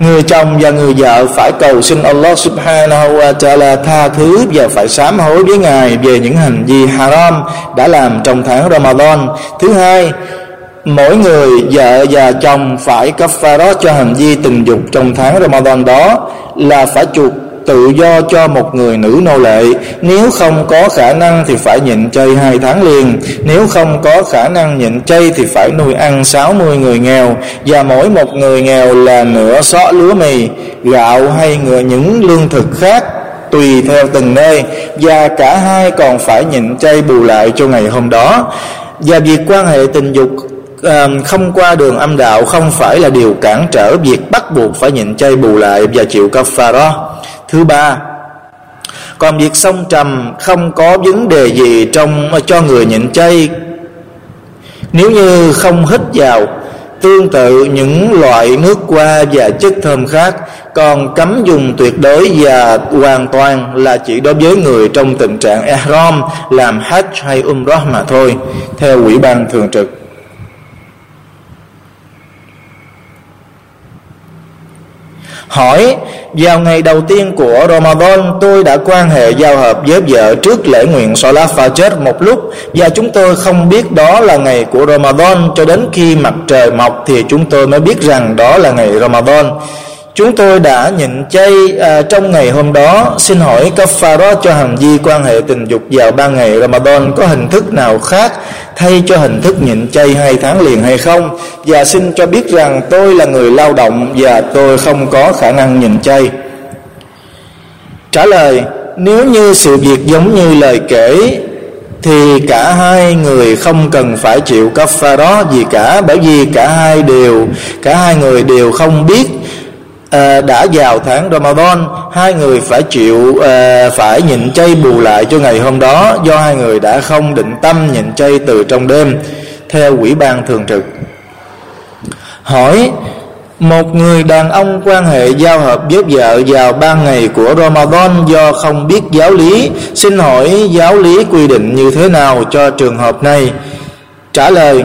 người chồng và người vợ phải cầu xin Allah subhanahu wa ta'ala tha thứ và phải sám hối với ngài về những hành vi haram đã làm trong tháng Ramadan. Thứ hai, mỗi người vợ và chồng phải cấp pha đó cho hành vi tình dục trong tháng Ramadan đó là phải chuộc tự do cho một người nữ nô lệ. Nếu không có khả năng thì phải nhịn chay hai tháng liền. Nếu không có khả năng nhịn chay thì phải nuôi ăn 60 người nghèo. Và mỗi một người nghèo là nửa xó lúa mì. Gạo hay người những lương thực khác, tùy theo từng nơi. Và cả hai còn phải nhịn chay bù lại cho ngày hôm đó. Và việc quan hệ tình dục không qua đường âm đạo không phải là điều cản trở việc bắt buộc phải nhịn chay bù lại và chịu kafara thứ ba, còn việc sông trầm không có vấn đề gì trong, cho người nhịn chay. Nếu như không hít vào, tương tự những loại nước qua và chất thơm khác còn cấm dùng tuyệt đối và hoàn toàn là chỉ đối với người trong tình trạng ihram làm hajj hay umrah mà thôi, theo ủy ban thường trực. Hỏi, Vào ngày đầu tiên của Ramadan, Tôi đã quan hệ giao hợp với vợ Trước lễ nguyện Salat Fajr một lúc, Và chúng tôi không biết đó là ngày của Ramadan, Cho đến khi mặt trời mọc Thì chúng tôi mới biết rằng đó là ngày Ramadan. Chúng tôi đã nhịn chay à, trong ngày hôm đó. Xin hỏi kafara cho hành vi quan hệ tình dục vào ba ngày Ramadan Có hình thức nào khác thay cho hình thức nhịn chay hai tháng liền hay không? Và xin cho biết rằng tôi là người lao động Và tôi không có khả năng nhịn chay. Trả lời Nếu như sự việc giống như lời kể thì cả hai người không cần phải chịu đó gì cả bởi vì cả hai đều cả hai người đều không biết à, đã vào tháng Ramadan hai người phải chịu à, phải nhịn chay bù lại cho ngày hôm đó do hai người đã không định tâm nhịn chay từ trong đêm theo quỹ ban thường trực. Hỏi một người đàn ông quan hệ giao hợp với vợ vào ban ngày của Ramadan do không biết giáo lý xin hỏi giáo lý quy định như thế nào cho trường hợp này? Trả lời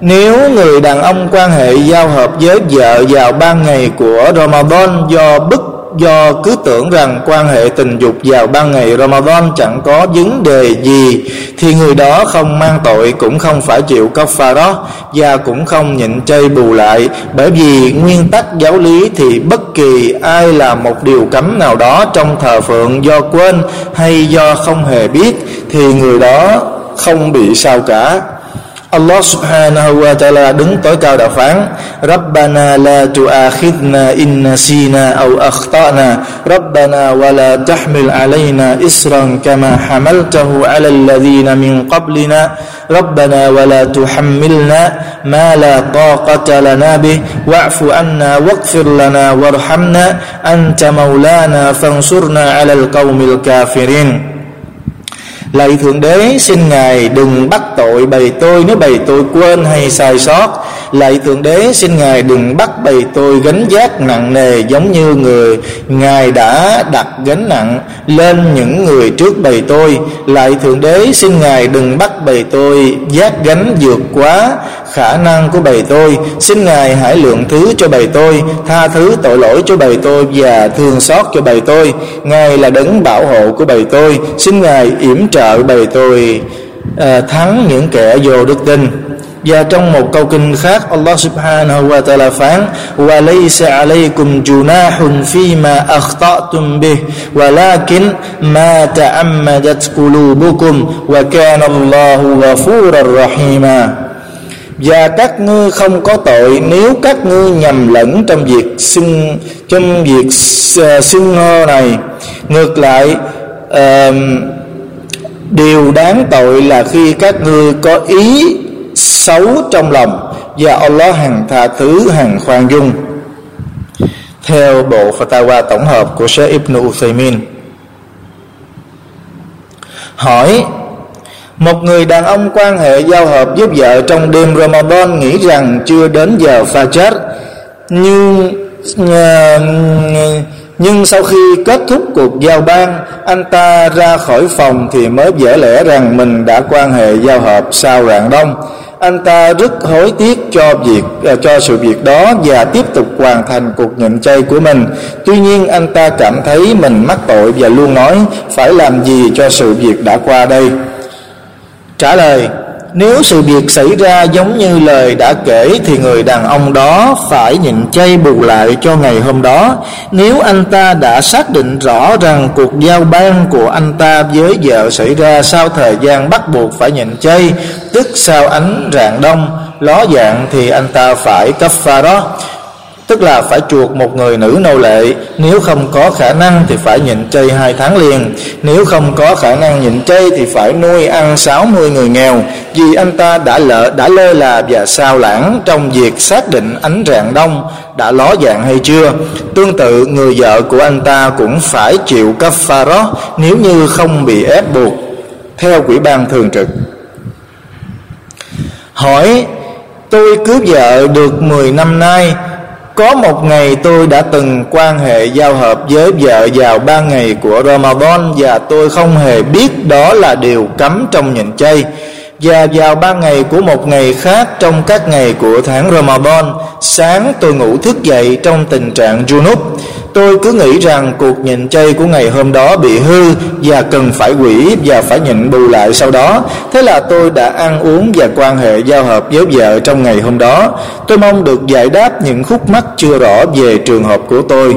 nếu người đàn ông quan hệ giao hợp với vợ vào ban ngày của Ramadan do bức, do cứ tưởng rằng quan hệ tình dục vào ban ngày Ramadan chẳng có vấn đề gì, thì người đó không mang tội, cũng không phải chịu cấp pha đó và cũng không nhịn chay bù lại. Bởi vì nguyên tắc giáo lý thì bất kỳ ai làm một điều cấm nào đó trong thờ phượng do quên hay do không hề biết, thì người đó không bị sao cả. Allah subhanahu wa ta'ala đứng tối cao đạo phán Rabbana la tu'akhidna in nasina aw akhtana Rabbana wa la tahmil alayna isran kama hamaltahu ala alladhina min qablina Rabbana wa la tuhammilna ma la taqata lana bih wa'fu anna waghfir lana warhamna anta maulana fansurna ala alqawmil kafirin Lạy Thượng Đế, xin Ngài đừng bắt tội bầy tôi nếu bầy tôi quên hay sai sót. Lạy Thượng Đế, xin Ngài đừng bắt bầy tôi gánh giác nặng nề giống như người. Ngài đã đặt gánh nặng lên những người trước bầy tôi. Lại Thượng Đế xin Ngài đừng bắt bầy tôi giác gánh vượt quá khả năng của bầy tôi. Xin Ngài hãy lượng thứ cho bầy tôi Tha thứ tội lỗi cho bầy tôi và thương xót cho bầy tôi. Ngài là đấng bảo hộ của bầy tôi. Xin Ngài yểm trợ bầy tôi à, thắng những kẻ vô đức tin và trong một câu kinh khác Allah subhanahu wa ta'ala phán وَلَيْسَ عَلَيْكُمْ جُنَاحٌ فِي مَا أَخْطَأْتُمْ بِهِ وَلَكِنْ مَا تَعَمَّدَتْ قُلُوبُكُمْ وَكَانَ اللَّهُ غَفُورًا رَحِيمًا và các ngươi không có tội nếu các ngươi nhầm lẫn trong việc xưng trong việc ờ, xưng hô này. Ngược lại uh, điều đáng tội là khi các ngươi có ý xấu trong lòng và Allah hằng tha thứ hằng khoan dung. Theo bộ fatwa tổng hợp của Sheikh Ibn Uthaymin hỏi một người đàn ông quan hệ giao hợp với vợ trong đêm Ramadan nghĩ rằng chưa đến giờ Fajr nhưng uh, nhưng sau khi kết thúc cuộc giao ban, anh ta ra khỏi phòng thì mới dễ lẽ rằng mình đã quan hệ giao hợp sau rạng đông. Anh ta rất hối tiếc cho việc à, cho sự việc đó và tiếp tục hoàn thành cuộc nhận chay của mình. Tuy nhiên, anh ta cảm thấy mình mắc tội và luôn nói, phải làm gì cho sự việc đã qua đây? Trả lời nếu sự việc xảy ra giống như lời đã kể thì người đàn ông đó phải nhịn chay bù lại cho ngày hôm đó. Nếu anh ta đã xác định rõ rằng cuộc giao ban của anh ta với vợ xảy ra sau thời gian bắt buộc phải nhịn chay, tức sau ánh rạng đông, ló dạng thì anh ta phải cấp pha đó tức là phải chuộc một người nữ nô lệ. Nếu không có khả năng thì phải nhịn chay hai tháng liền. Nếu không có khả năng nhịn chay thì phải nuôi ăn 60 người nghèo. Vì anh ta đã lỡ, đã lơ là và sao lãng trong việc xác định ánh rạng đông. Đã ló dạng hay chưa? Tương tự, người vợ của anh ta cũng phải chịu cấp pha nếu như không bị ép buộc. Theo quỹ ban thường trực. Hỏi, tôi cướp vợ được 10 năm nay có một ngày tôi đã từng quan hệ giao hợp với vợ vào ba ngày của Ramadan và tôi không hề biết đó là điều cấm trong nhịn chay. Và vào ba ngày của một ngày khác trong các ngày của tháng Ramadan, sáng tôi ngủ thức dậy trong tình trạng junub tôi cứ nghĩ rằng cuộc nhịn chay của ngày hôm đó bị hư và cần phải quỷ và phải nhịn bù lại sau đó. Thế là tôi đã ăn uống và quan hệ giao hợp với vợ trong ngày hôm đó. Tôi mong được giải đáp những khúc mắc chưa rõ về trường hợp của tôi.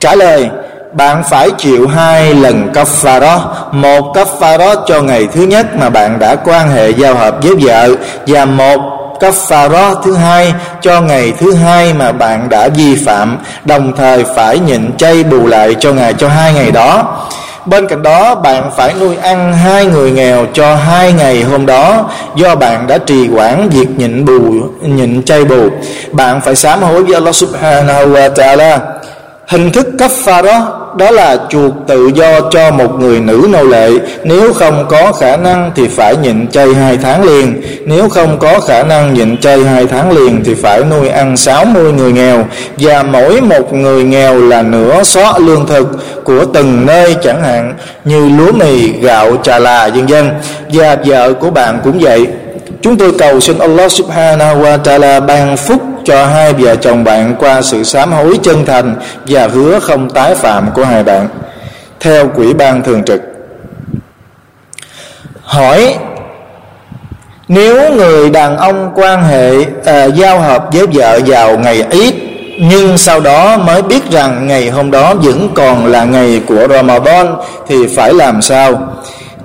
Trả lời, bạn phải chịu hai lần kafara một kafara cho ngày thứ nhất mà bạn đã quan hệ giao hợp với vợ và một kaffara thứ hai cho ngày thứ hai mà bạn đã vi phạm, đồng thời phải nhịn chay bù lại cho ngày cho hai ngày đó. Bên cạnh đó, bạn phải nuôi ăn hai người nghèo cho hai ngày hôm đó, do bạn đã trì quản việc nhịn bù, nhịn chay bù. Bạn phải sám hối với Allah subhanahu wa ta'ala. Hình thức cấp pha đó đó là chuộc tự do cho một người nữ nô lệ. Nếu không có khả năng thì phải nhịn chay hai tháng liền. Nếu không có khả năng nhịn chay hai tháng liền thì phải nuôi ăn 60 người nghèo. Và mỗi một người nghèo là nửa xó lương thực của từng nơi chẳng hạn, như lúa mì, gạo, trà là dân dân và vợ của bạn cũng vậy. Chúng tôi cầu xin Allah subhanahu wa ta'ala ban phúc cho hai vợ chồng bạn qua sự sám hối chân thành và hứa không tái phạm của hai bạn theo quỹ ban thường trực hỏi nếu người đàn ông quan hệ à, giao hợp với vợ vào ngày ít nhưng sau đó mới biết rằng ngày hôm đó vẫn còn là ngày của Ramadan thì phải làm sao?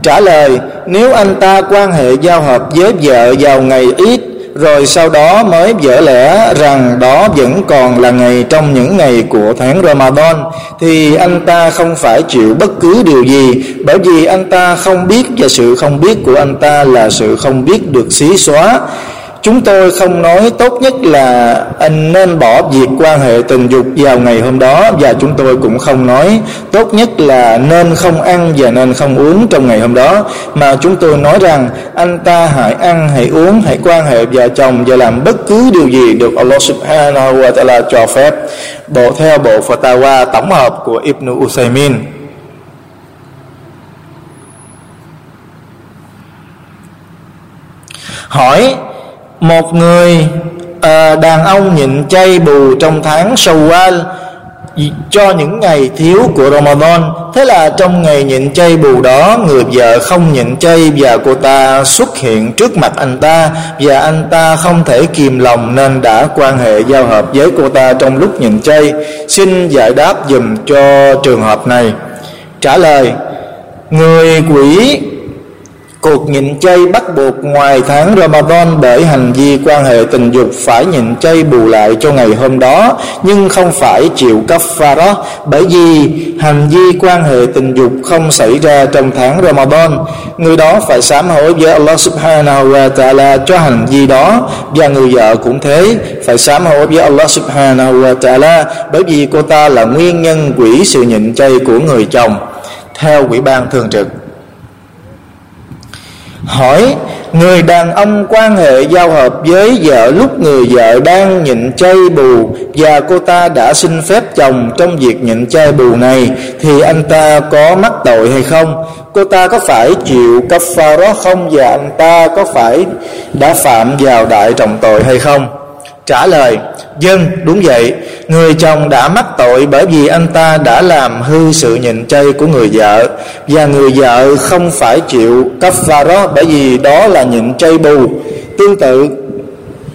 Trả lời, nếu anh ta quan hệ giao hợp với vợ vào ngày ít rồi sau đó mới dở lẽ rằng đó vẫn còn là ngày trong những ngày của tháng Ramadan, thì anh ta không phải chịu bất cứ điều gì, bởi vì anh ta không biết và sự không biết của anh ta là sự không biết được xí xóa chúng tôi không nói tốt nhất là anh nên bỏ việc quan hệ tình dục vào ngày hôm đó, và chúng tôi cũng không nói tốt nhất là nên không ăn và nên không uống trong ngày hôm đó. Mà chúng tôi nói rằng, anh ta hãy ăn, hãy uống, hãy quan hệ vợ chồng và làm bất cứ điều gì được Allah subhanahu wa ta'ala cho phép. Bộ, theo bộ fatwa tổng hợp của Ibn Usaymin hỏi một người à, đàn ông nhịn chay bù trong tháng Shawwal cho những ngày thiếu của Ramadan. Thế là trong ngày nhịn chay bù đó Người vợ không nhịn chay Và cô ta xuất hiện trước mặt anh ta. Và anh ta không thể kìm lòng Nên đã quan hệ giao hợp với cô ta Trong lúc nhịn chay. Xin giải đáp dùm cho trường hợp này. Trả lời Người quỷ Cuộc nhịn chay bắt buộc ngoài tháng Ramadan bởi hành vi quan hệ tình dục phải nhịn chay bù lại cho ngày hôm đó, nhưng không phải chịu kafara, bởi vì hành vi quan hệ tình dục không xảy ra trong tháng Ramadan. Người đó phải sám hối với Allah subhanahu wa ta'ala cho hành vi đó, và người vợ cũng thế, phải sám hối với Allah subhanahu wa ta'ala, bởi vì cô ta là nguyên nhân quỷ sự nhịn chay của người chồng theo quỹ ban thường trực hỏi, người đàn ông quan hệ giao hợp với vợ lúc người vợ đang nhịn chay bù và cô ta đã xin phép chồng trong việc nhịn chay bù này, thì anh ta có mắc tội hay không? Cô ta có phải chịu đó không và anh ta có phải đã phạm vào đại trọng tội hay không? Trả lời dân đúng vậy người chồng đã mắc tội bởi vì anh ta đã làm hư sự nhịn chay của người vợ, và người vợ không phải chịu cấp đó bởi vì đó là nhịn chay bù. Tương tự,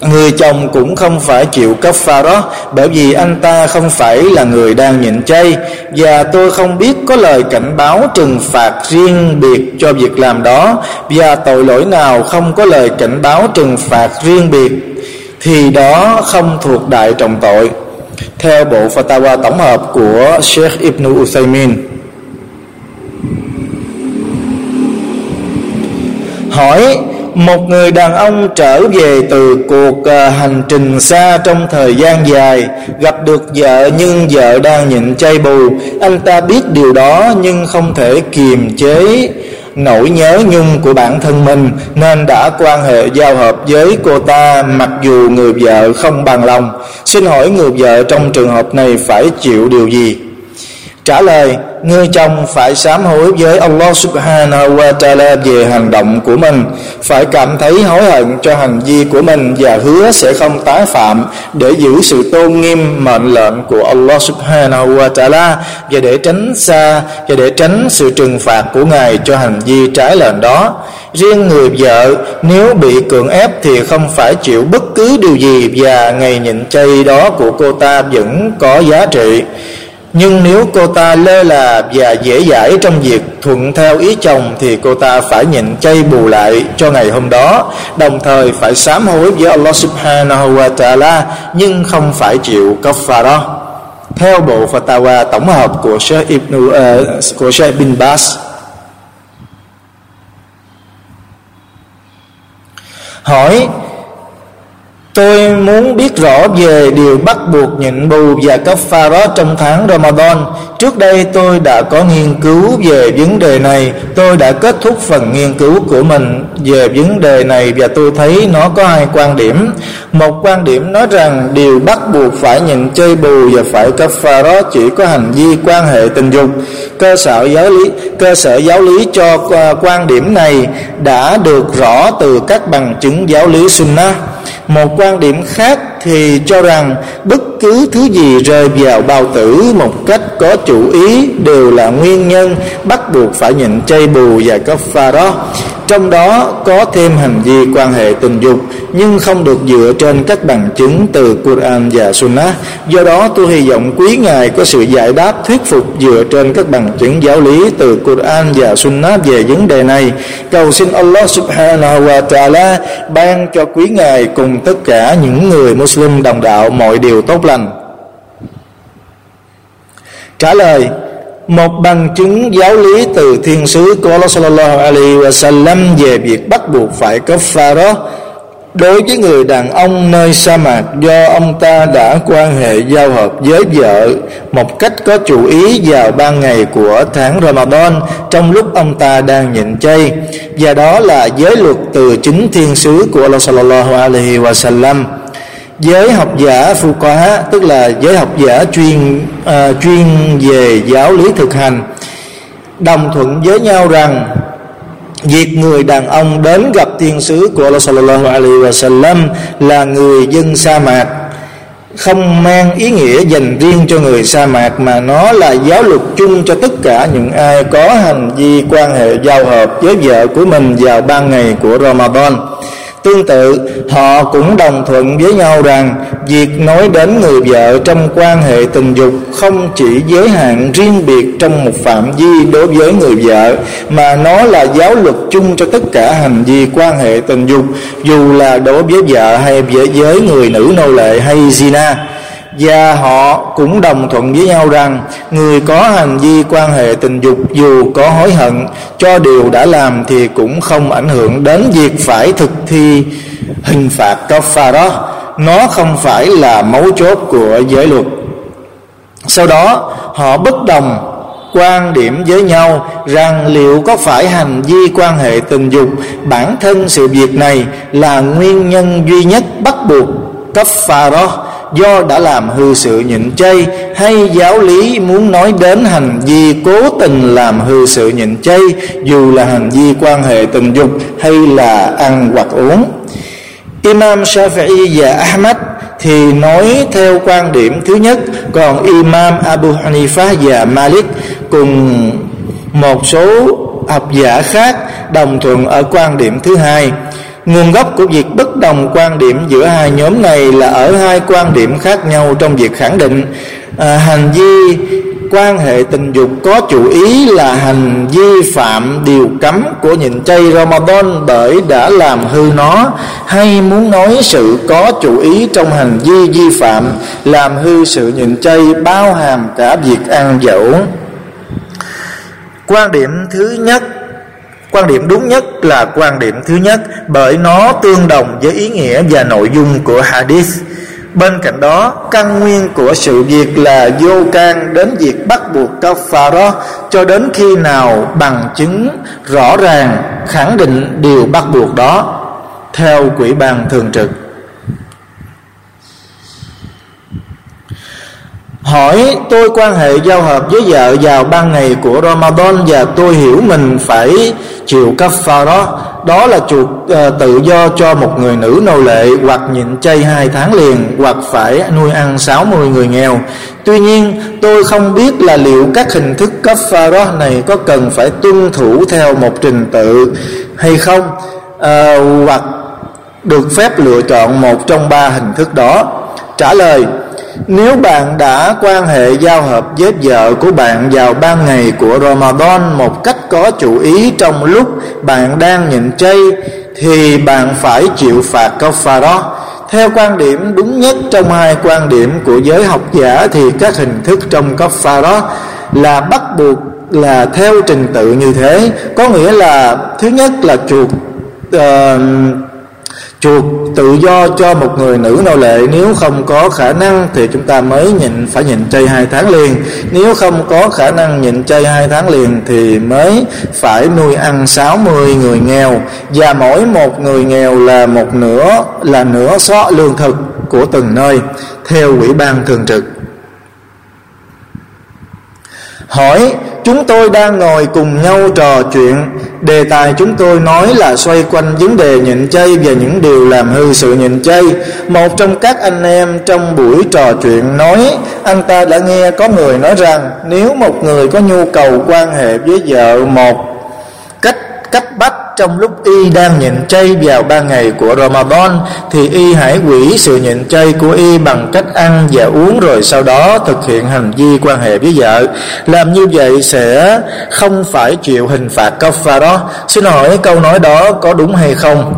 người chồng cũng không phải chịu cấp pha đó bởi vì anh ta không phải là người đang nhịn chay. Và tôi không biết có lời cảnh báo trừng phạt riêng biệt cho việc làm đó, và tội lỗi nào không có lời cảnh báo trừng phạt riêng biệt, thì đó không thuộc đại trọng tội theo bộ fatwa tổng hợp của Sheikh Ibn Uthaymin, hỏi một người đàn ông trở về từ cuộc ờ, hành trình xa trong thời gian dài, gặp được vợ nhưng vợ đang nhịn chay bù. Anh ta biết điều đó nhưng không thể kiềm chế nỗi nhớ nhung của bản thân mình, nên đã quan hệ giao hợp với cô ta, mặc dù người vợ không bằng lòng. Xin hỏi người vợ trong trường hợp này phải chịu điều gì? Trả lời người chồng phải sám hối với Allah subhanahu wa ta'ala về hành động của mình. Phải cảm thấy hối hận cho hành vi của mình và hứa sẽ không tái phạm để giữ sự tôn nghiêm mệnh lệnh của Allah subhanahu wa ta'ala và để tránh xa và để tránh sự trừng phạt của Ngài cho hành vi trái lệnh đó. Riêng người vợ, nếu bị cưỡng ép thì không phải chịu bất cứ điều gì và ngày nhịn chay đó của cô ta vẫn có giá trị nhưng nếu cô ta lơ là và dễ dãi trong việc thuận theo ý chồng thì cô ta phải nhịn chay bù lại cho ngày hôm đó. Đồng thời phải sám hối với Allah subhanahu wa ta'ala nhưng không phải chịu đó theo bộ fatwa tổng hợp của Sheikh Ibn uh, của Sheikh bin Bas hỏi Tôi muốn biết rõ về điều bắt buộc nhịn bù và cấp pha trong tháng Ramadan. Trước đây tôi đã có nghiên cứu về vấn đề này. Tôi đã kết thúc phần nghiên cứu của mình về vấn đề này và tôi thấy nó có hai quan điểm. Một quan điểm nói rằng điều bắt buộc phải nhịn chơi bù và phải cấp pha đó chỉ có hành vi quan hệ tình dục. Cơ sở giáo lý, cơ sở giáo lý cho à, quan điểm này đã được rõ từ các bằng chứng giáo lý Sunnah một quan điểm khác thì cho rằng bất cứ thứ gì rơi vào bao tử một cách có chủ ý đều là nguyên nhân bắt buộc phải nhận chay bù và có pha đó. Trong đó có thêm hành vi quan hệ tình dục, nhưng không được dựa trên các bằng chứng từ Quran và Sunnah. Do đó, tôi hy vọng quý ngài có sự giải đáp thuyết phục dựa trên các bằng chứng giáo lý từ Quran và Sunnah về vấn đề này. Cầu xin Allah subhanahu wa ta'ala ban cho quý ngài cùng tất cả những người Muslim đồng đạo mọi điều tốt lành. Trả lời, một bằng chứng giáo lý từ thiên sứ của Allah sallallahu alaihi wasallam về việc bắt buộc phải có pharaoh đó đối với người đàn ông nơi sa mạc do ông ta đã quan hệ giao hợp với vợ một cách có chủ ý vào ban ngày của tháng Ramadan trong lúc ông ta đang nhịn chay, và đó là giới luật từ chính thiên sứ của Allah sallallahu alaihi wasallam giới học giả phu quá tức là giới học giả chuyên uh, chuyên về giáo lý thực hành đồng thuận với nhau rằng việc người đàn ông đến gặp tiên sứ của Allah sallallahu alaihi wasallam là người dân sa mạc không mang ý nghĩa dành riêng cho người sa mạc mà nó là giáo luật chung cho tất cả những ai có hành vi quan hệ giao hợp với vợ của mình vào ban ngày của Ramadan. Tương tự, họ cũng đồng thuận với nhau rằng việc nói đến người vợ trong quan hệ tình dục không chỉ giới hạn riêng biệt trong một phạm vi đối với người vợ, mà nó là giáo luật chung cho tất cả hành vi quan hệ tình dục, dù là đối với vợ hay với người nữ nô lệ hay zina và họ cũng đồng thuận với nhau rằng, người có hành vi quan hệ tình dục dù có hối hận, cho điều đã làm thì cũng không ảnh hưởng đến việc phải thực thi hình phạt pha nó không phải là mấu chốt của giới luật. Sau đó, họ bất đồng quan điểm với nhau rằng liệu có phải hành vi quan hệ tình dục bản thân sự việc này là nguyên nhân duy nhất bắt buộc cấp pharaoh do đã làm hư sự nhịn chay, hay giáo lý muốn nói đến hành vi cố tình làm hư sự nhịn chay, dù là hành vi quan hệ tình dục hay là ăn hoặc uống. Imam Shafi'i và Ahmad thì nói theo quan điểm thứ nhất, còn Imam Abu Hanifa và Malik cùng một số học giả khác đồng thuận ở quan điểm thứ hai nguồn gốc của việc bất đồng quan điểm giữa hai nhóm này là ở hai quan điểm khác nhau trong việc khẳng định. À, hành vi quan hệ tình dục có chủ ý là hành vi phạm điều cấm của nhịn chay Ramadan bởi đã làm hư nó hay muốn nói sự có chủ ý trong hành vi vi phạm làm hư sự nhịn chay bao hàm cả việc ăn và uống quan điểm thứ nhất quan điểm đúng nhất là quan điểm thứ nhất, bởi nó tương đồng với ý nghĩa và nội dung của hadith. Bên cạnh đó, căn nguyên của sự việc là vô can đến việc bắt buộc kafara cho đến khi nào bằng chứng rõ ràng khẳng định điều bắt buộc đó, theo quỹ ban thường trực. Hỏi, tôi quan hệ giao hợp với vợ vào ban ngày của Ramadan Và tôi hiểu mình phải chịu kafara Đó. Là chuộc uh, ờ, tự do cho một người nữ nô lệ Hoặc nhịn chay hai tháng liền Hoặc phải nuôi ăn 60 người nghèo. Tuy nhiên tôi không biết là liệu các hình thức kafara này Có cần phải tuân thủ theo một trình tự hay không uh, Hoặc được phép lựa chọn một trong ba hình thức đó. Trả lời nếu bạn đã quan hệ giao hợp với vợ của bạn vào ban ngày của Ramadan một cách có chủ ý trong lúc bạn đang nhịn chay thì bạn phải chịu phạt kafara. Theo quan điểm đúng nhất trong hai quan điểm của giới học giả thì các hình thức trong kafara là bắt buộc là theo trình tự như thế, có nghĩa là thứ nhất là chuộc uh, chuộc tự do cho một người nữ nô lệ. Nếu không có khả năng thì chúng ta mới nhịn, phải nhịn chay hai tháng liền. Nếu không có khả năng nhịn chay hai tháng liền thì mới phải nuôi ăn 60 người nghèo. Và mỗi một người nghèo là một nửa, là nửa số lương thực của từng nơi, theo ủy ban thường trực. Hỏi chúng tôi đang ngồi cùng nhau trò chuyện. Đề tài chúng tôi nói là xoay quanh vấn đề nhịn chay và những điều làm hư sự nhịn chay. Một trong các anh em trong buổi trò chuyện nói, anh ta đã nghe có người nói rằng, nếu một người có nhu cầu quan hệ với vợ một cách bách trong lúc y đang nhịn chay vào ba ngày của Ramadan thì y hãy quỷ sự nhịn chay của y bằng cách ăn và uống rồi sau đó thực hiện hành vi quan hệ với vợ. Làm như vậy sẽ không phải chịu hình phạt kafara. Xin hỏi câu nói đó có đúng hay không?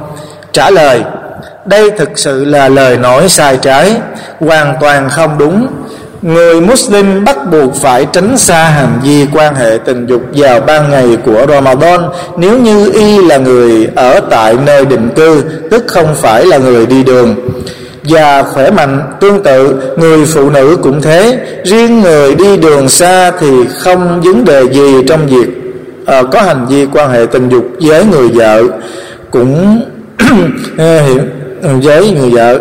Trả lời đây thực sự là lời nói sai trái, hoàn toàn không đúng Người Muslim bắt buộc phải tránh xa hành vi quan hệ tình dục vào ban ngày của Ramadan nếu như y là người ở tại nơi định cư, tức không phải là người đi đường. Và khỏe mạnh tương tự Người phụ nữ cũng thế. Riêng người đi đường xa Thì không vấn đề gì trong việc uh, Có hành vi quan hệ tình dục Với người vợ. Cũng ờ, ờ, với người vợ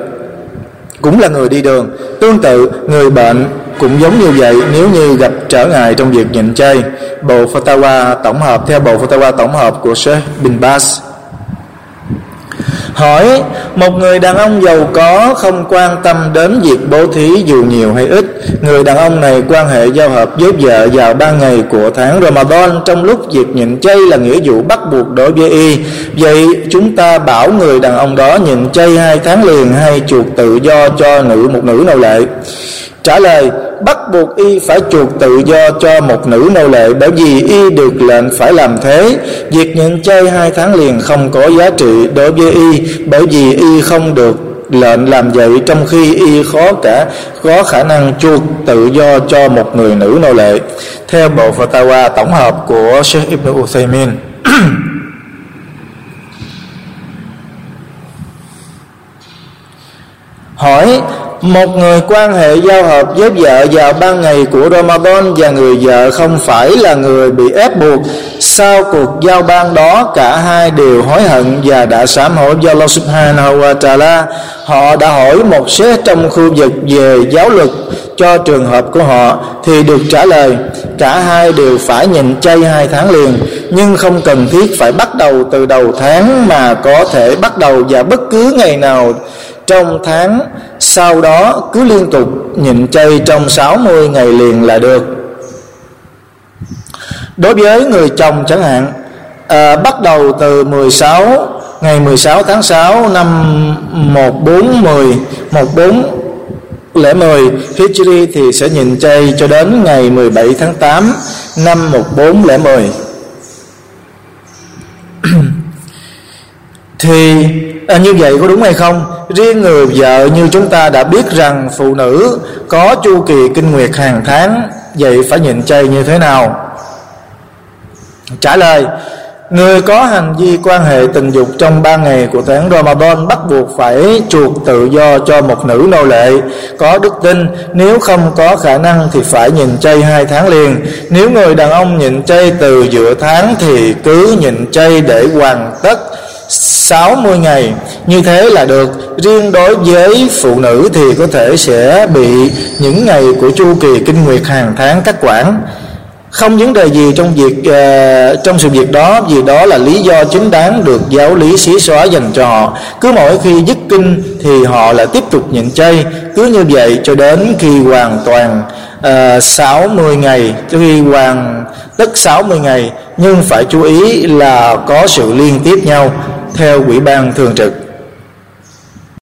cũng là người đi đường. Tương tự, người bệnh cũng giống như vậy nếu như gặp trở ngại trong việc nhịn chay. Bộ fatwa tổng hợp, theo bộ fatwa tổng hợp của Sheikh bin Baz. Hỏi, Một người đàn ông giàu có không quan tâm đến việc bố thí dù nhiều hay ít. Người đàn ông này quan hệ giao hợp với vợ vào ba ngày của tháng Ramadan. Trong lúc việc nhịn chay là nghĩa vụ bắt buộc đối với y. Vậy chúng ta bảo người đàn ông đó nhịn chay hai tháng liền hay chuộc tự do cho nữ, một nữ nô lệ? Trả lời, bắt buộc y phải chuộc tự do cho một nữ nô lệ bởi vì y được lệnh phải làm thế. Việc nhận chay hai tháng liền không có giá trị đối với y bởi vì y không được lệnh làm vậy trong khi y khó cả, có khả năng chuộc tự do cho một người nữ nô lệ. Theo bộ fatwa tổng hợp của Sheikh Ibn Uthaymin. Hỏi một người quan hệ giao hợp với vợ vào ban ngày của Ramadan và người vợ không phải là người bị ép buộc. Sau cuộc giao ban đó, cả hai đều hối hận và đã sám hối do Allah Subhanahu wa Taala. Họ đã hỏi một số trong khu vực về giáo luật cho trường hợp của họ thì được trả lời, cả hai đều phải nhịn chay hai tháng liền, nhưng không cần thiết phải bắt đầu từ đầu tháng mà có thể bắt đầu vào bất cứ ngày nào trong tháng sau đó cứ liên tục nhịn chay trong 60 ngày liền là được. Đối với người chồng chẳng hạn à, bắt đầu từ 16 ngày 16 tháng 6 năm 1410 14 lễ 10 Hijri thì sẽ nhịn chay cho đến ngày 17 tháng 8 năm 14 lễ 10 thì à, như vậy có đúng hay không riêng người vợ như chúng ta đã biết rằng phụ nữ có chu kỳ kinh nguyệt hàng tháng vậy phải nhịn chay như thế nào trả lời Người có hành vi quan hệ tình dục trong ba ngày của tháng Ramadan bắt buộc phải chuộc tự do cho một nữ nô lệ có đức tin. Nếu không có khả năng thì phải nhịn chay hai tháng liền. Nếu người đàn ông nhịn chay từ giữa tháng thì cứ nhịn chay để hoàn tất 60 ngày. Như thế là được. Riêng đối với phụ nữ thì có thể sẽ bị những ngày của chu kỳ kinh nguyệt hàng tháng cắt quản. Không vấn đề gì trong việc uh, trong sự việc đó vì đó là lý do chính đáng được giáo lý xí xóa dành cho họ. Cứ mỗi khi dứt kinh thì họ lại tiếp tục nhận chay. Cứ như vậy cho đến khi hoàn toàn ờ, uh, 60 ngày cho khi hoàn tất 60 ngày. Nhưng phải chú ý là có sự liên tiếp nhau theo quỹ ban thường trực.